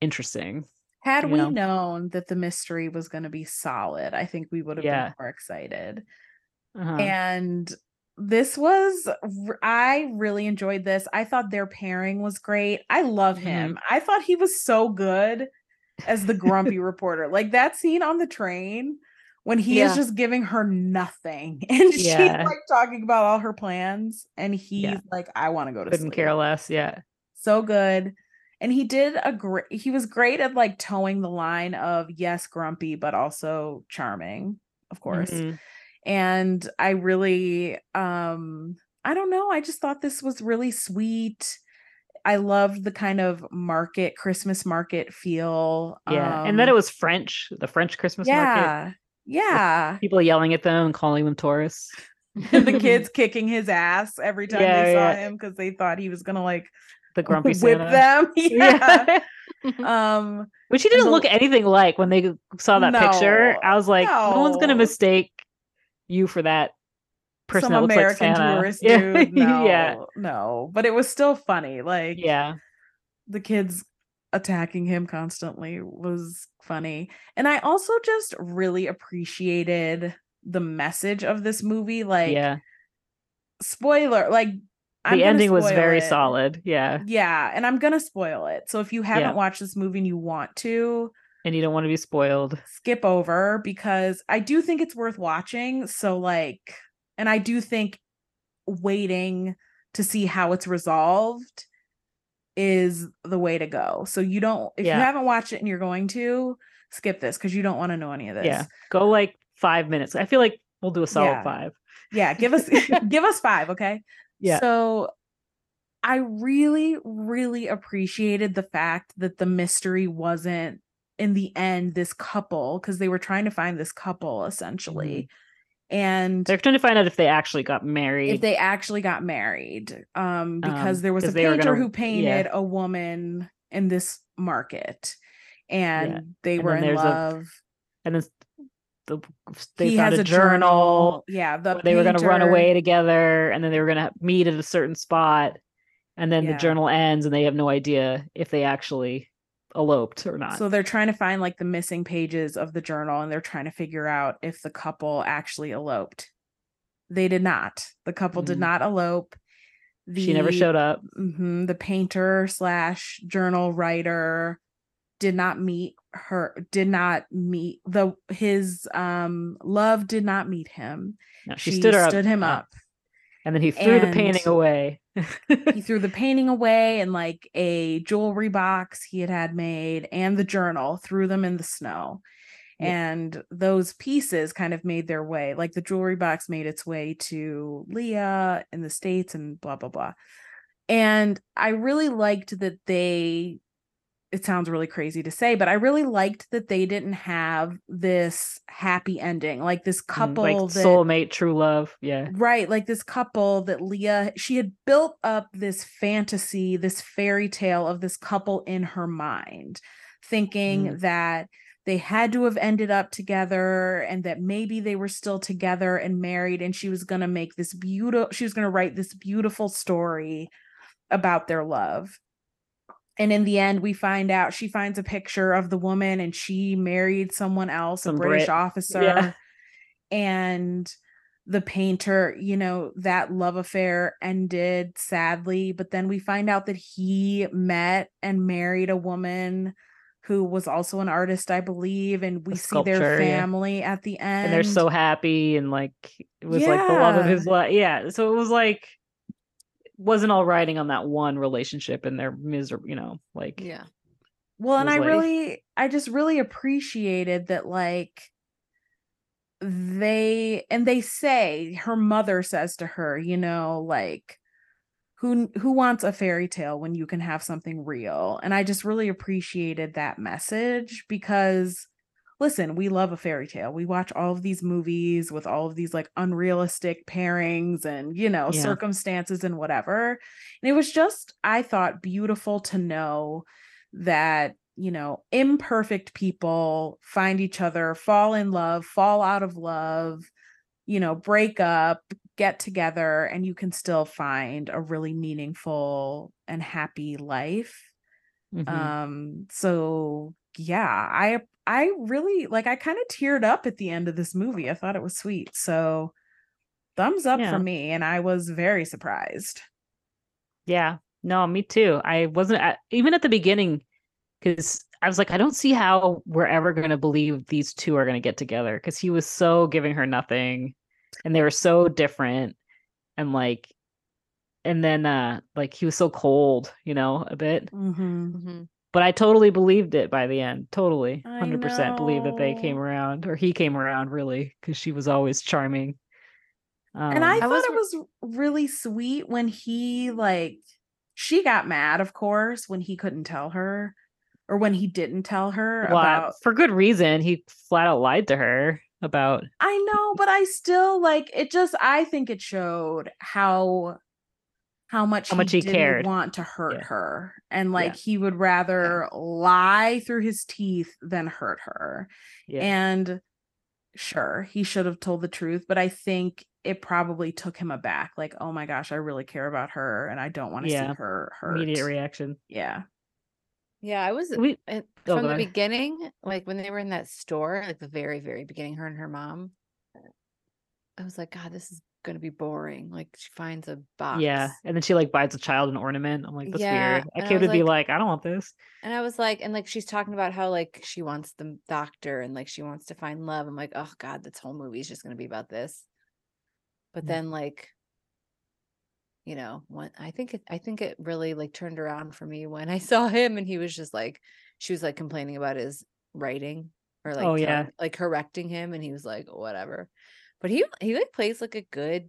interesting. had you we know? known that the mystery was going to be solid, I think we would have Yeah. been more excited. Uh-huh. and this was i really enjoyed this. I thought their pairing was great. I love Mm-hmm. him i thought he was so good as the grumpy reporter. Like that scene on the train when he is just giving her nothing and she's like talking about all her plans and he's Yeah. like i want to go to Couldn't sleep. care less. Yeah, so good. And he did a great he was great at like towing the line of yes grumpy but also charming of course. Mhm. And i really um i don't know i just thought this was really sweet i loved the kind of market christmas market feel yeah, and then um, it was French, the French Christmas market. yeah yeah People yelling at them and calling them tourists. the kids kicking his ass every time Yeah, they saw yeah. him because they thought he was gonna like the grumpy whip Santa. them yeah Yeah. um Which he didn't the- look anything like when they saw that picture. I was like, no, one's gonna mistake you for that person some that looks american like Santa. tourist yeah. dude no yeah, no but it was still funny like yeah, the kids attacking him constantly was funny. And I also just really appreciated the message of this movie. Like, yeah. spoiler, like, I'm The ending was very it. solid. Yeah, Yeah. And I'm going to spoil it. So if you haven't Yeah. watched this movie and you want to, and you don't want to be spoiled. skip over because I do think it's worth watching. So, like, and I do think waiting to see how it's resolved is the way to go. So, you don't, if Yeah. you haven't watched it and you're going to, skip this because you don't want to know any of this. Yeah, go like five minutes. I feel like we'll do a solid Yeah. five. Yeah. Give us, give us five. Okay. Yeah. So, I really, really appreciated the fact that the mystery wasn't in the end this couple because they were trying to find this couple essentially. And They're trying to find out if they actually got married. if they actually got married um because Um, there was a painter gonna- who painted a woman in this market and they And were in there's a- love and then the they he found has a journal. yeah the they were going to run away together, and then they were going to meet at a certain spot. and then Yeah. the journal ends and they have no idea if they actually eloped or not So they're trying to find like the missing pages of the journal and they're trying to figure out if the couple actually eloped. They did not. The couple did Mm. not elope. she never showed up mhm, the painter slash journal writer did not meet her did not meet the his um love did not meet him no, she, she stood, her up, stood him uh, up and then he threw the painting away he threw the painting away and like a jewelry box he had had made and the journal threw them in the snow Yeah. and those pieces kind of made their way like the jewelry box made its way to leah in the states and blah blah blah and i really liked that they it sounds really crazy to say but i really liked that they didn't have this happy ending like this Mm, couple like that soulmate true love yeah Right, like this couple that Leah, she had built up this fantasy, this fairy tale of this couple in her mind, thinking that they had to have ended up together and that maybe they were still together and married and she was going to make this beautiful she was going to write this beautiful story about their love. And in the end we find out she finds a picture of the woman and she married someone else, Some a British Brit. officer. And the painter, you know, that love affair ended sadly, but then we find out that he met and married a woman who was also an artist, I believe, and we see their sculptor, yeah. family at the end. and they're so happy and like it was like the love of his life yeah so it was like wasn't all riding on that one relationship and their miserable you know like Yeah. well, and I like- really, I just really appreciated that, like, they and they say her mother says to her, you know, like, who who wants a fairy tale when you can have something real? And I just really appreciated that message because. Listen, we love a fairy tale. We watch all of these movies with all of these like unrealistic pairings and, you know, Yeah. circumstances and whatever. And it was just, I thought, beautiful to know that you know imperfect people find each other fall in love fall out of love you know break up get together and you can still find a really meaningful and happy life mhm. um so yeah i i really like i kind of teared up at the end of this movie i thought it was sweet so thumbs up Yeah. for me and i was very surprised yeah no me too i wasn't at, even at the beginning because i was like i don't see how we're ever going to believe these two are going to get together because he was so giving her nothing and they were so different and like and then uh like he was so cold you know a bit mm-hmm. hmm but I totally believed it by the end. Totally, hundred percent believe that they came around, or he came around, really, because she was always charming. and I Um, thought was it was really sweet when he like she got mad, of course, when he couldn't tell her or when he didn't tell her well, about for good reason. He flat out lied to her about. I know, but I still like it just I think it showed how how much How much he didn't cared. want to hurt Yeah. her and like Yeah. he would rather lie through his teeth than hurt her. Yeah, And sure, he should have told the truth, but I think it probably took him aback. Like, oh my gosh, I really care about her and I don't want to Yeah. see her hurt. immediate reaction. Yeah. Yeah, I was We uh, Oh, from the beginning, like when they were in that store, like the very, very beginning, her and her mom. I was like, God, this is gonna be boring. Like she finds a box. yeah, and then she like buys a child an ornament. I'm like, that's Yeah, weird. And I kid was would be like- like, I don't want this. And I was like, and like she's talking about how like she wants the doctor and like she wants to find love. I'm like, oh God, this whole movie is just gonna be about this. But Mm. then like, you know, when I think it I think it really like turned around for me when I saw him and he was just like she was like complaining about his writing or like Oh, yeah. like correcting him and he was like, whatever. But he he like plays like a good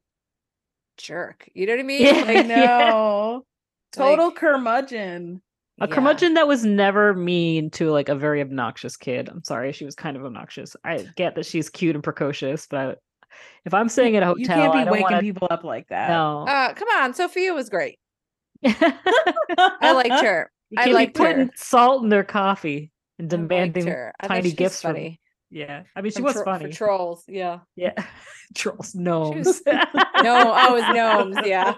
jerk. You know what I mean? Yeah. I Like, know. Total Like- curmudgeon. A yeah. curmudgeon that was never mean to like a very obnoxious kid. I'm sorry, she was kind of obnoxious. I get that she's cute and precocious, but if I'm staying at a hotel, you can't be waking wanna, people up like that. No, Uh come on, Sophia was great. I I liked her. You I can't liked be putting her. salt in their coffee and demanding her. I thought tiny she was gifts from funny. Yeah. I mean, she was tro- funny. trolls. Yeah. yeah. Trolls, gnomes. was- No, oh, it was gnomes. Yeah.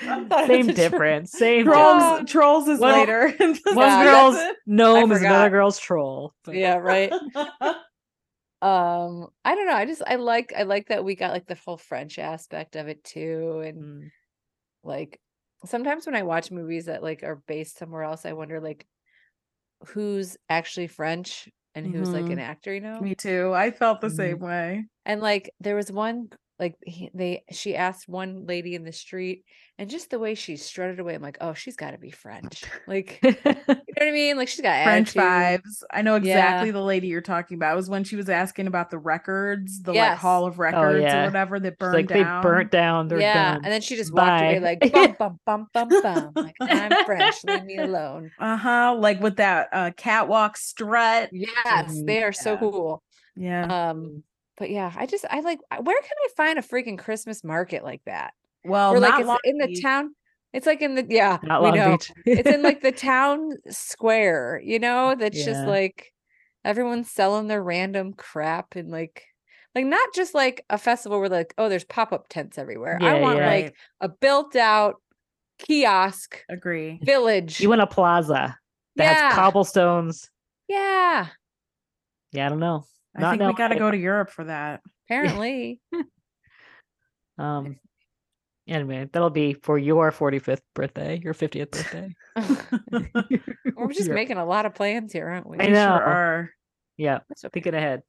Same difference. Same Trolls, difference. trolls is One- later. One Yeah, girl's gnome is another girl's troll. but- Yeah. Right. Um, I don't know. I just I like I like that we got like the whole French aspect of it too, and Mm. like sometimes when I watch movies that like are based somewhere else, I wonder like who's actually French and who's like an actor, you know? Me too. I felt the Mhm. same way. And like there was one like he, they she asked one lady in the street and just the way she strutted away, I'm like, oh, she's got to be French. Like, you know what I mean? Like she's got French attitude. vibes. I know exactly Yeah. the lady you're talking about. It was when she was asking about the records, the like Hall of Records yeah. or whatever that It's burned like down. they burnt down. They're yeah, done. and then she just walked away like bum bum bum bum bum. Like I'm French, leave me alone. Uh huh. Like with that uh, catwalk strut. Yes, Mhm. they are so cool. Yeah. Um, but yeah, I just I like where can I find a freaking Christmas market like that? well, Or like it's Long in the town. It's like in the yeah, Not we Long know. Beach. it's in like the town square, you know, that's just like everyone's selling their random crap and like like not just like a festival where like, oh, there's pop-up tents everywhere. I want yeah. like a built out kiosk Agree. village. you want a plaza that Yeah. has cobblestones. yeah, Yeah, I don't know. I Not think we knowing got to go to Europe for that. apparently. Um. Anyway, that'll be for your 45th birthday, your 50th birthday. We're just Yeah. making a lot of plans here, aren't we? I We know. Sure are. Yeah, That's okay. thinking ahead.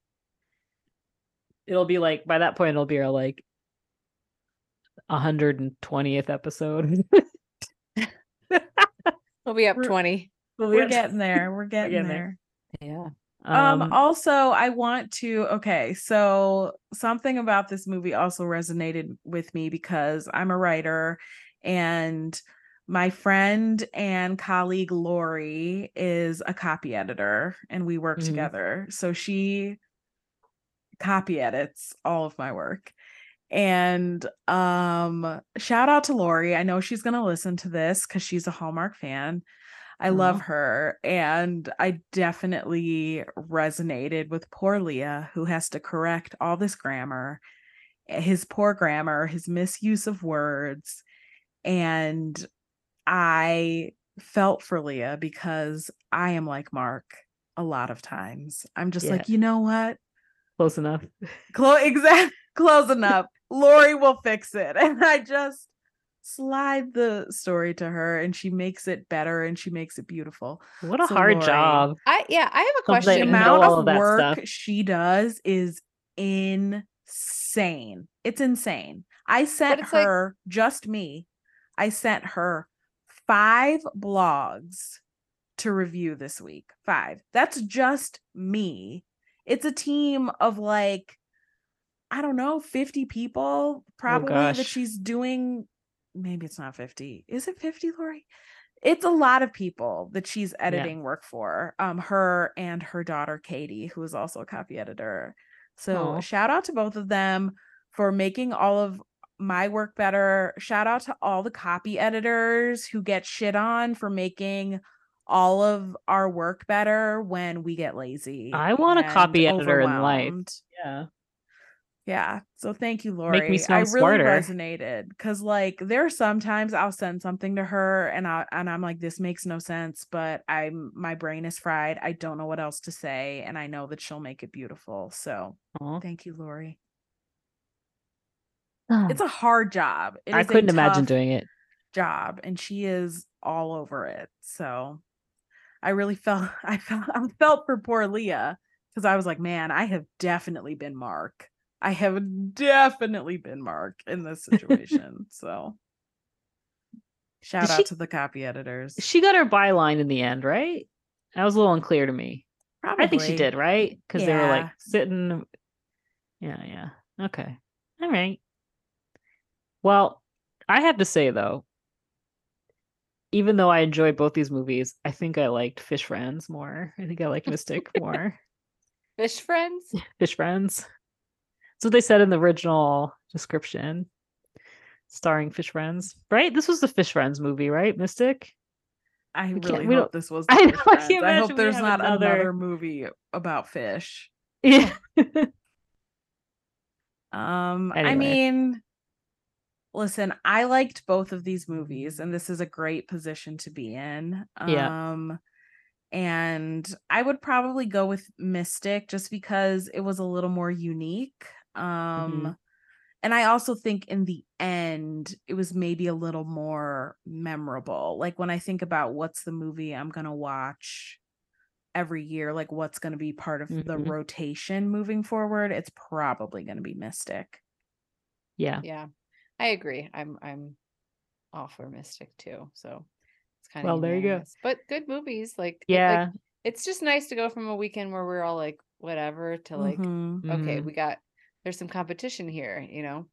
It'll be like by that point, it'll be our like 120th episode. We'll be up We're- 20. We'll be We're at- getting there. We're getting, getting there. there. Yeah. Um, also I want to okay, so something about this movie also resonated with me because I'm a writer and my friend and colleague Lori is a copy editor and we work Mhm. together. So she copy edits all of my work. And um shout out to Lori. I know she's going to listen to this cuz she's a Hallmark fan. I love her and I definitely resonated with poor Leah who has to correct all this grammar, eh, his poor grammar, his misuse of words and I felt for Leah because I am like Mark a lot of times. I'm just Yeah. like, you know what? close enough. Close exact close enough. Lori will fix it. And I just slide the story to her and she makes it better and she makes it beautiful. What a So, hard Lori, job. I yeah, I have a Something The question. you amount all of of that work stuff. she does is insane. It's insane. I sent it's like- her just me. I sent her five blogs to review this week. Five. That's just me. It's a team of like I don't know, 50 people oh, probably that she's doing maybe it's not 50. Is it 50, Lori? It's a lot of people that she's editing work for. Um, her and her daughter Katie, who is also a copy editor. So Aw. shout out to both of them for making all of my work better. Shout out to all the copy editors who get shit on for making all of our work better when we get lazy. I want a copy editor in life. Yeah. Yeah. So thank you, Lori. Make me I sound really smarter. resonated because like there are sometimes I'll send something to her and I and I'm like, this makes no sense, but I'm my brain is fried. I don't know what else to say, and I know that she'll make it beautiful. So Aw. thank you, Lori. Oh, It's a hard job. It I couldn't imagine doing it. job, and she is all over it. So I really felt I felt I felt for poor Leah because I was like, man, I have definitely been Mark. I have definitely been Mark in this situation. so shout Did out she- to the copy editors. She got her byline in the end, right? That was a little unclear to me. Probably. I think she did, right? Because they were like sitting. Yeah, yeah. Okay. All right. Well, I have to say though, even though I enjoyed both these movies, I think I liked Fish Friends more. I think I like Mystic more. Fish friends? Fish Friends. That's what they said in the original description. Starring Fish Friends, right? This was the Fish Friends movie, right? Mystic. I We really hope this was. I know, I. I hope there's not another- another movie about fish. Yeah. Um, I mean, listen, I liked both of these movies, and this is a great position to be in. Yeah. Um, and I would probably go with Mystic just because it was a little more unique. Um, and I also think in the end, it was maybe a little more memorable. Like when I think about what's the movie I'm gonna watch every year, like what's gonna be part of the Mhm. rotation moving forward, it's probably gonna be Mystic. yeah. Yeah, I agree. I'm I'm all for Mystic too. So it's kind of Well, there you go. But good movies, like it- like, Yeah. it's just nice to go from a weekend where we're all like whatever to like Mhm, okay, Mhm. we got there's some competition here, you know.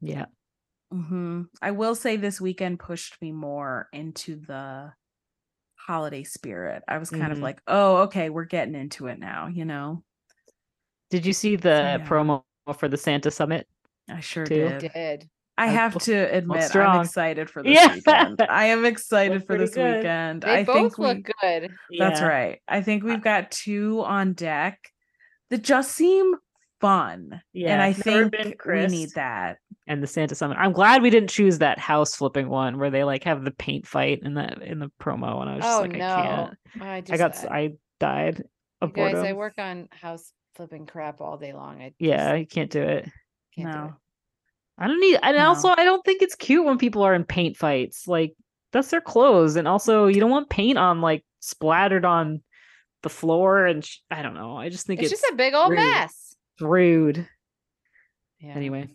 Yeah. mhm. I will say this weekend pushed me more into the holiday spirit. I was kind of Mhm. like, oh, okay, we're getting into it now, you know. Did you see the yeah. promo for the Santa Summit? I sure Too. did. Did I I have to admit, I'm excited for this Yeah. weekend. I am excited for this good. weekend. they I both think look we, good. that's Yeah. right. I think we've got two on deck that just seem fun. Yeah. and I think we need that. And the Santa Summit. I'm glad we didn't choose that house flipping one where they like have the paint fight in the in the promo, and I was just Oh like, no. I can't. I just I got s- uh, I died you of guys, I work on house flipping crap all day long. I Yeah, just you can't do it. can't do it. no. I don't need, and No. also I don't think it's cute when people are in paint fights. Like that's their clothes, and also you don't want paint on like splattered on the floor. And sh- I don't know. I just think It's, it's, just a big old rude. mess. Rude. Yeah. Anyway,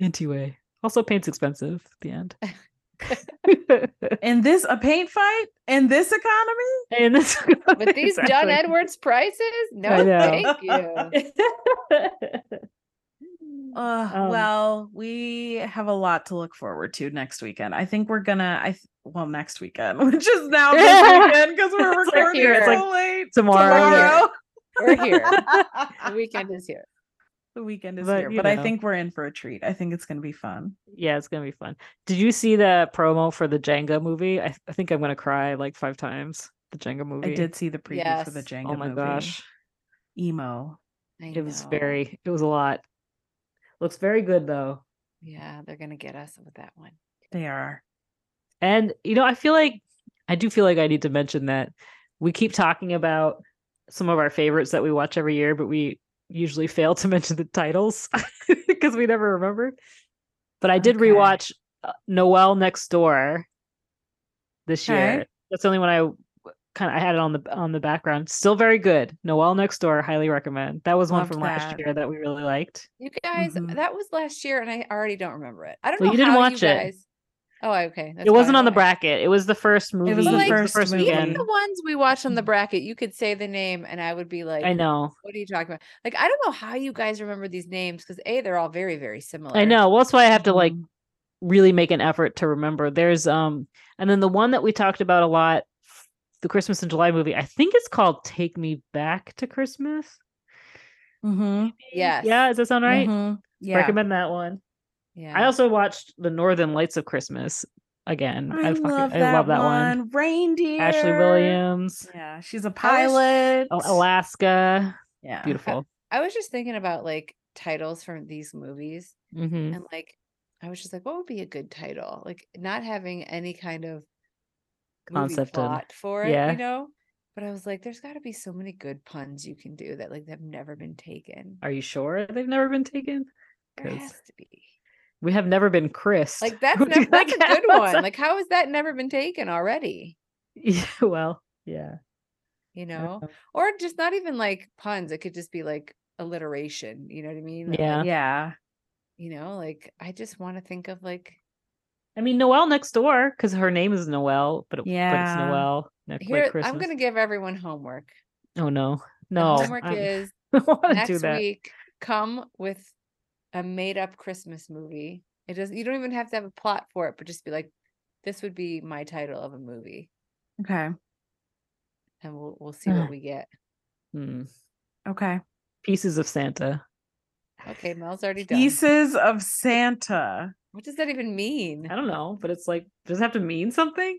anyway, also paint's expensive at the end. In this a paint fight in this economy? and this, With these Dunn Exactly. Edwards prices, no thank you. Uh, Um, well, we have a lot to look forward to next weekend. I think we're gonna. I th- well next weekend, which is now this weekend because we're It's like recording here, it's so like late tomorrow. We're here. The weekend is here. the weekend is But, here, you but I know. think we're in for a treat. I think it's gonna be fun. yeah, it's gonna be fun. Did you see the promo for the Jenga movie? I, I think I'm gonna cry like five times. The Jenga movie. I did see the preview for the Yes. Jenga Oh my movie. gosh, emo. I it was know. very. It was a lot. Looks very good though. Yeah, they're gonna get us with that one. They are. And you know, I feel like I do feel like I need to mention that we keep talking about some of our favorites that we watch every year, but we usually fail to mention the titles because we never remember. But I did Okay. rewatch uh, Noel Next Door this Okay. year. That's the only one I kind of I had it on the on the background. Still very good. Noel Next Door, highly recommend. That was one Loved from last year that we really liked. You guys, Mhm. that was last year, and I already don't remember it. I don't Well, know. you didn't watch you it. Guys... Oh, okay. that's it wasn't probably on the bracket. It was the first movie. was the it first first movie. Even weekend. the ones we watched on the Mhm. bracket, you could say the name, and I would be like, I know. What are you talking about? Like, I don't know how you guys remember these names because a they're all very, very similar. I know. Well, that's why I have to like Mhm. really make an effort to remember. There's um and then the one that we talked about a lot, the Christmas in July movie, I think it's called Take Me Back to Christmas. Mm-hmm. Yes. Yeah, does that sound right? Mhm. Yeah. Recommend that one. Yeah. I also watched The Northern Lights of Christmas again. I, fucking- love, I that love that one. one. Reindeer. Ashley Williams, Yeah, she's a pilot. Al- Alaska. Yeah. Beautiful. I was just thinking about like titles from these movies, hmm and like, I was just like, what would be a good title? Like, not having any kind of Concept of- plot for it, yeah. you know. But I was like, there's got to be so many good puns you can do that like they've never been taken. Are you sure they've never been taken? There 'cause has to be. We have never been Chris. Like that's nev- that's a good one. Like, how has that never been taken already? yeah, well, yeah. You know, know. or just not even like puns. It could just be like alliteration. You know what I mean? Like, Yeah. Yeah. you know, like I just want to think of like I mean, Noel next door because her name is Noel, but, it, but it's Yeah. Noel next here. I'm gonna give everyone homework. Oh no, The no. homework I'm- is I to next week. Come with a made up Christmas movie. It doesn't You don't even have to have a plot for it, but just be like, this would be my title of a movie, Okay. and we'll we'll see what we get. Hmm. Okay. Pieces of Santa. Okay, Mel's already done. Pieces of Santa. What does that even mean? I don't know, but it's like, does it have to mean something?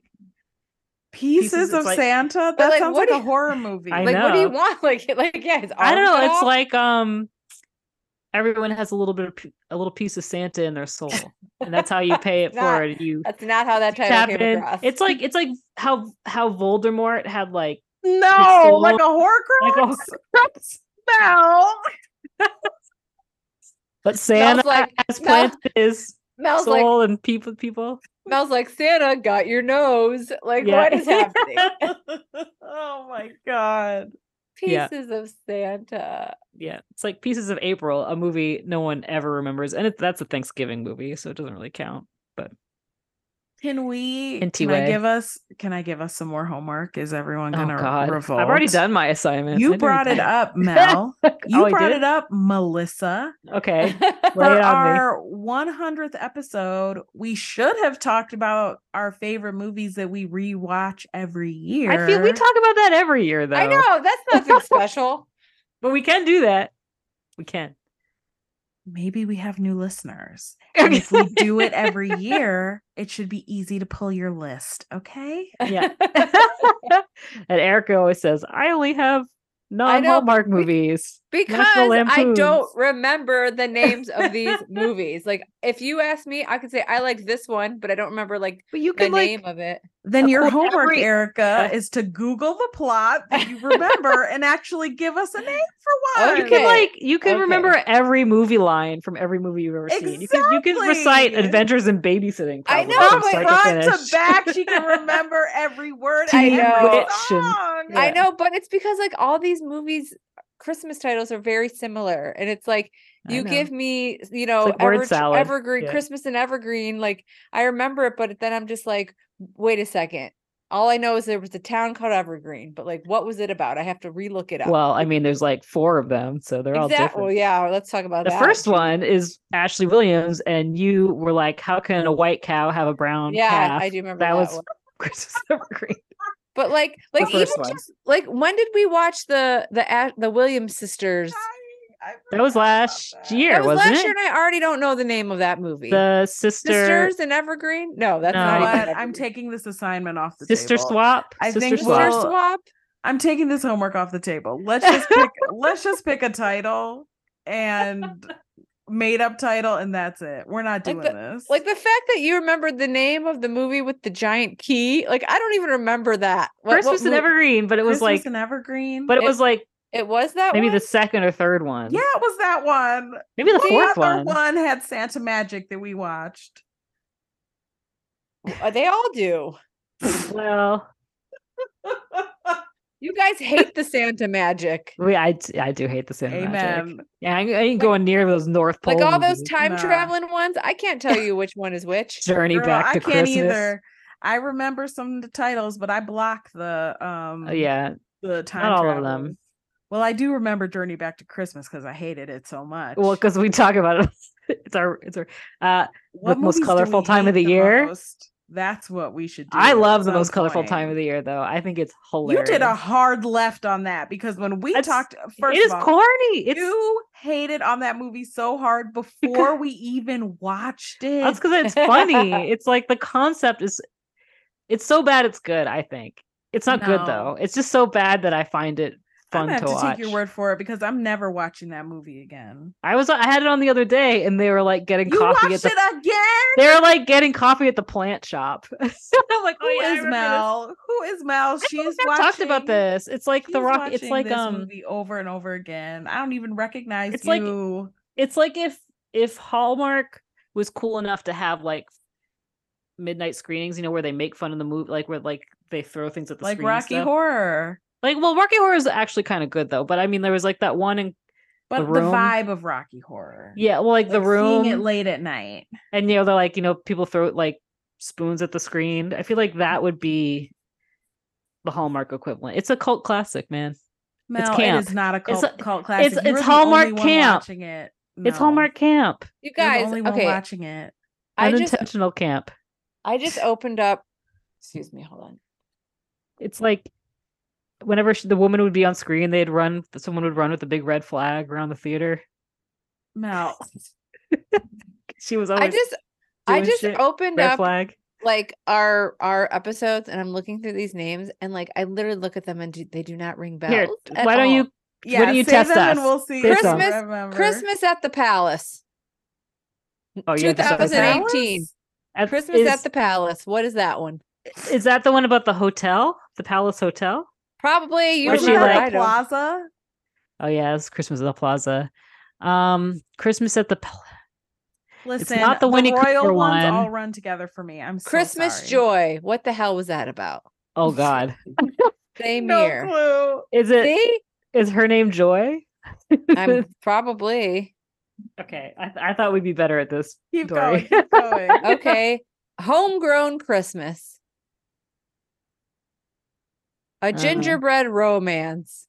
Pieces, Pieces, of like- Santa. That like, sounds what like do a you- horror movie. I like what do you want? Like like yeah, it's I don't know. arms It's off? like um, everyone has a little bit of p- a little piece of Santa in their soul, and that's how you pay it Not- forward. You that's not how that title came in. across. It's like it's like how how Voldemort had like no, soul- like a Horcrux. like a no. but Santa like- has smells- planted his smells like soul and people people. smells like Santa got your nose. Like Yeah. what is happening? oh my god. Yeah. Pieces of Santa. Yeah, it's like Pieces of April, a movie no one ever remembers, and it, that's a Thanksgiving movie, so it doesn't really count. Can we Hinty can I give us can I give us some more homework? Is everyone Oh gonna God, revolt? I've already done my assignment. You brought it up, Mel. Oh, you Oh, brought it up, Melissa. Okay, For Lay it on me. our 100th episode, we should have talked about our favorite movies that we rewatch every year. I feel we talk about that every year, though. I know that's nothing special. but we can do that. We can. Maybe we have new listeners. And if we do it every year, it should be easy to pull your list. Okay. Yeah. and Erica always says, "I only have know, non-Hallmark movies." Because I don't remember the names of these movies. Like if you ask me, I could say I like this one, but I don't remember like But you the can like name of it. Then your Well, homework, every- Erica, is to Google the plot that you remember and actually give us a name for one. you can like you can Okay. remember every movie line from every movie you've ever seen. You can you can recite Adventures in Babysitting. I probably, know, from but start front to to, back, she can remember every word. I know. Witch and- song. I know, but it's because like all these movies Christmas titles are very similar. And it's like you give me, you know, like ever- evergreen Yeah. Christmas and evergreen. Like I remember it, but then I'm just like, wait a second. All I know is there was a town called Evergreen, but like, what was it about? I have to relook it up. Well, I mean, there's like four of them, so they're all different. Well, yeah. Let's talk about that. the that. first one is Ashley Williams, and you were like, "How can a white cow have a brown Yeah, calf?" I do remember that that, was one. Christmas Evergreen. But like, like even one. just like when did we watch the the the Williams sisters? I- I That was last that. year, That was wasn't last it? year, and I already don't know the name of that movie. The sister Sisters in Evergreen? No, that's No. not even what? I'm taking this assignment off the sister table. swap. I sister think swap. Sister Swap. I'm taking this homework off the table. Let's just pick let's just pick a title and made up title and that's it. We're not Like doing the- this. Like the fact that you remembered the name of the movie with the giant key. Like I don't even remember that. What- what Christmas in mo- Evergreen, but it was Christmas like, and Evergreen. but it It- was like It was that maybe one? the second or third one. yeah, it was that one. maybe the What fourth other one. one had Santa Magic that we watched. They all do. Well, You guys hate the Santa magic. we I d- I do hate the Santa magic. Yeah, I, I ain't going near those North Pole. Like all those movies. time Nah. traveling ones. I can't tell you which one is which. Journey Girl, back to Christmas. I can't Christmas. either. I remember some of the titles, but I block the um Oh, yeah, the time all of them. Well, I do remember Journey Back to Christmas because I hated it so much. well, because we talk about it. It's our it's our. Uh, What most colorful time of hate the year? most? That's what we should do. I love the most colorful time of the year, though. I think it's hilarious. You did a hard left on that because when we talked uh, first it is all, corny. It's you hated on that movie so hard before we even watched it. that's because it's funny. it's like the concept is. It's so bad, it's good. I think it's not good though. It's just so bad that I find it fun gonna have to to, watch. take your word for it because I'm never watching that movie again. I was I had it on the other day, and they were like getting You coffee at the. it again? They were like getting coffee at the plant shop. I'm like, Who oh yeah, is this. Mel? Who is Mel? I She's watching. talked about this. It's like the rock. It's like um. movie over and over again. I don't even recognize It's like- you. it's like if if Hallmark was cool enough to have like midnight screenings, you know, where they make fun of the movie, like where like they throw things at the like Rocky stuff. Horror, Like, well, Rocky Horror is actually kind of good though. But I mean, there was like that one in but the, Room. vibe of Rocky Horror. yeah, well, like, the room, seeing it late at night. and you know, they're like you know, people throw like spoons at the screen. I feel like that would be the Hallmark equivalent. It's a cult classic, man. Mel, it camp. is not a It's cult, a- cult classic. it's- You're it's Hallmark camp. Watching it. It's Hallmark camp, You You're guys, only okay. watching it. I just camp. I just opened up. Excuse me, hold on. It's like whenever sh the woman would be on screen, they'd run. Someone would run with a big red flag around the theater. Mel, She was always I just I just shit. opened red up flag. like our our episodes and I'm looking through these names and like I literally look at them and do, they do not ring bells. Here, why don't all. you Yeah, don't you say test them us? and we'll see. Say if some. we Christmas- Christmas at the Palace. Oh, you have to start with 2018. At- Christmas is, at the Palace. What is that one? is that the one about the hotel, the Palace Hotel? Probably you Where Wasn't she, like- the plaza? Oh yeah, it's Christmas at the Plaza. Um, Christmas at the Pal- Listen, not the Winnie royal Cooper ones one. all run together for me. I'm so Christmas sorry. Joy. What the hell was that about? Oh God, Same No year. clue. is it? See, Is her name Joy? I'm probably okay. I, th- I thought we'd be better at this. Keep Dory. going. Keep going. okay. Homegrown Christmas. A Uh-huh. gingerbread romance.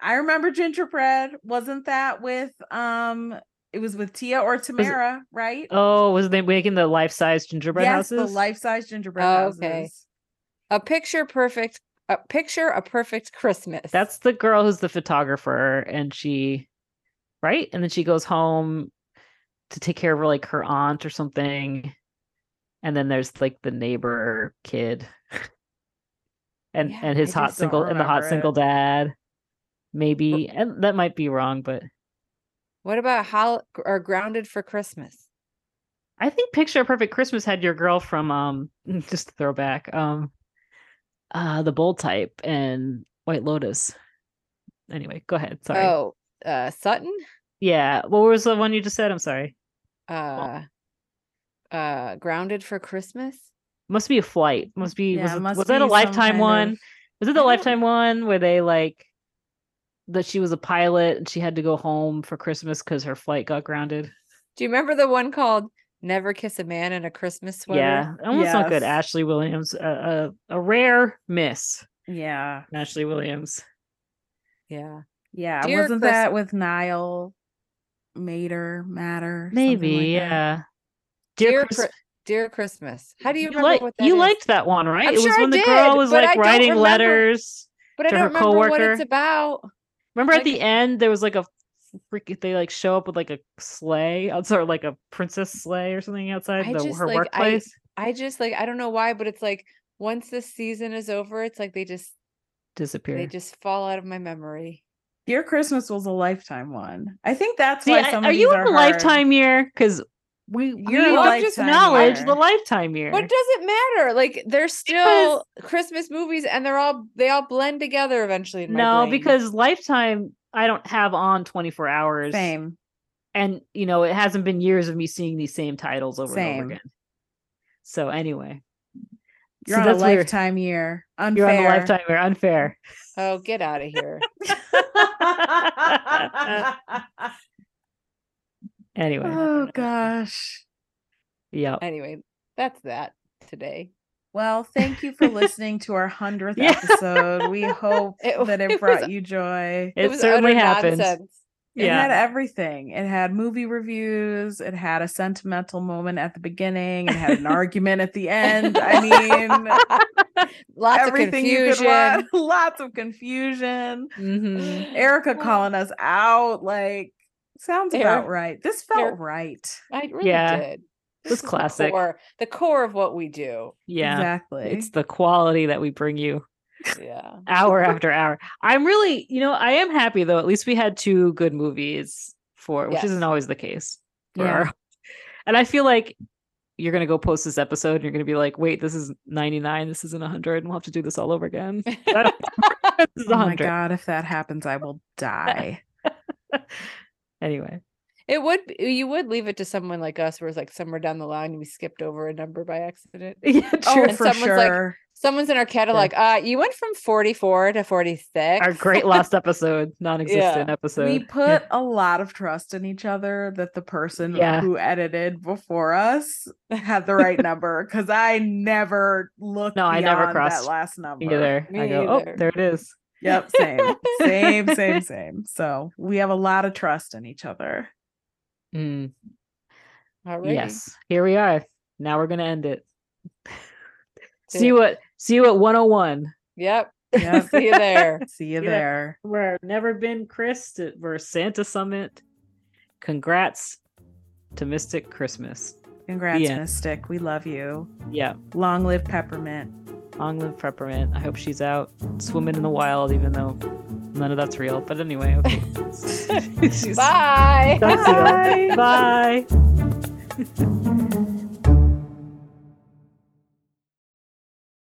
I remember gingerbread. Wasn't that with um? It was with Tia or Tamara, right? Oh, was they making the life size gingerbread yes, houses? the life-size gingerbread Oh, houses. okay. A picture perfect. A picture a perfect Christmas. That's the girl who's the photographer, and she, right? And then she goes home to take care of her, like her aunt or something. And then there's like the neighbor kid, and Yeah, and his I hot single and the hot remember single dad, maybe. And that might be wrong, but What about how or grounded for Christmas? I think Picture a Perfect Christmas had your girl from um just a throwback um uh the bold type and White Lotus. Anyway, go ahead. Sorry. Oh, uh, Sutton. Yeah. What was the one you just said? I'm sorry. Uh, uh, grounded for Christmas. Must be a flight. Must be Yeah, was, it it, must was that a lifetime one? of- Was it the lifetime one where they like that she was a pilot and she had to go home for Christmas because her flight got grounded? Do you remember the one called "Never Kiss a Man in a Christmas Sweater"? Yeah, that one's not good. Ashley Williams, a, a a rare miss. Yeah, Ashley Williams. yeah. yeah. Dear Wasn't that with Niall Mater Matter? Maybe, yeah. Dear, Dear, Chris- Chri- Dear Christmas. How do you, you, remember like what that you is? liked that one, right? I'm it was sure I when the did, girl was but I like don't writing remember- letters. but I to her don't remember what it's about. Remember at the end there was like a freak they like show up with like a sleigh outside or like a princess sleigh or something outside the, just, her like, workplace. I just like I don't know why, but it's like once this season is over, it's like they just Disappear. they just fall out of my memory. Dear Christmas was a lifetime one. I think that's See, why I- some are of you these in are the hard. lifetime year? Because we You're we in just lifetime acknowledge year. the lifetime year. What does it matter? Like they're still Christmas movies, and they're all they all blend together eventually. In my no, brain. because lifetime I don't have on 24 hours. Same. And you know, it hasn't been years of me seeing these same titles over and over again. So anyway. You're so on a that's weird. lifetime year. Unfair. You're on the lifetime year. Unfair. oh, get out of here. Anyway. oh gosh. Yep. anyway, that's that today. Well, thank you for listening to our hundredth Yeah. episode. We hope It- that it it was- brought you joy. It, was certainly happened. nonsense. It had Yeah. everything. It had movie reviews. It had a sentimental moment at the beginning. It had an argument at the end. I mean, Lots everything of you could confusion. want. Lots of confusion. Mhm. Erica calling us out. Like, sounds about right. This felt Eric- right. I really Yeah. did. It was This is the classic. core- The core of what we do. Yeah. Exactly. It's the quality that we bring you Yeah. hour after hour. I'm really, you know, I am happy though. At least we had two good movies for, which Yes. isn't always the case. For Yeah. our, and I feel like you're gonna go post this episode and you're gonna be like, wait, this is 99, this isn't 100, and we'll have to do this all over again. This is oh my god, if that happens, I will die. Anyway, It would you would leave it to someone like us where it's like somewhere down the line we skipped over a number by accident. yeah, oh. And for someone's like, sure. Someone's in our catalog. Uh you went from 44 to 46. Our great lost episode, non-existent Yeah. episode. we Yeah. put a lot of trust in each other that the person Yeah. who edited before us had the right number because I never looked No, I never beyond crossed that last number. either. Me I go, either. oh, there it is. Yep, same, same, same, same. So we have a lot of trust in each other. Mm, Alrighty. yes, here we are. Now we're gonna end it. See it. what see you at 101. Yep. Yep. See you there. See you Yeah. there. We're never been Chris. to- We're Santa Summit. Congrats to Mystic Christmas. Congrats, Yeah. Mystic. We love you. Yeah. Long live Peppermint. Long live Peppermint. I hope she's out swimming in the wild, even though none of that's real. But anyway, okay. She's- Bye. Talk to you. Bye.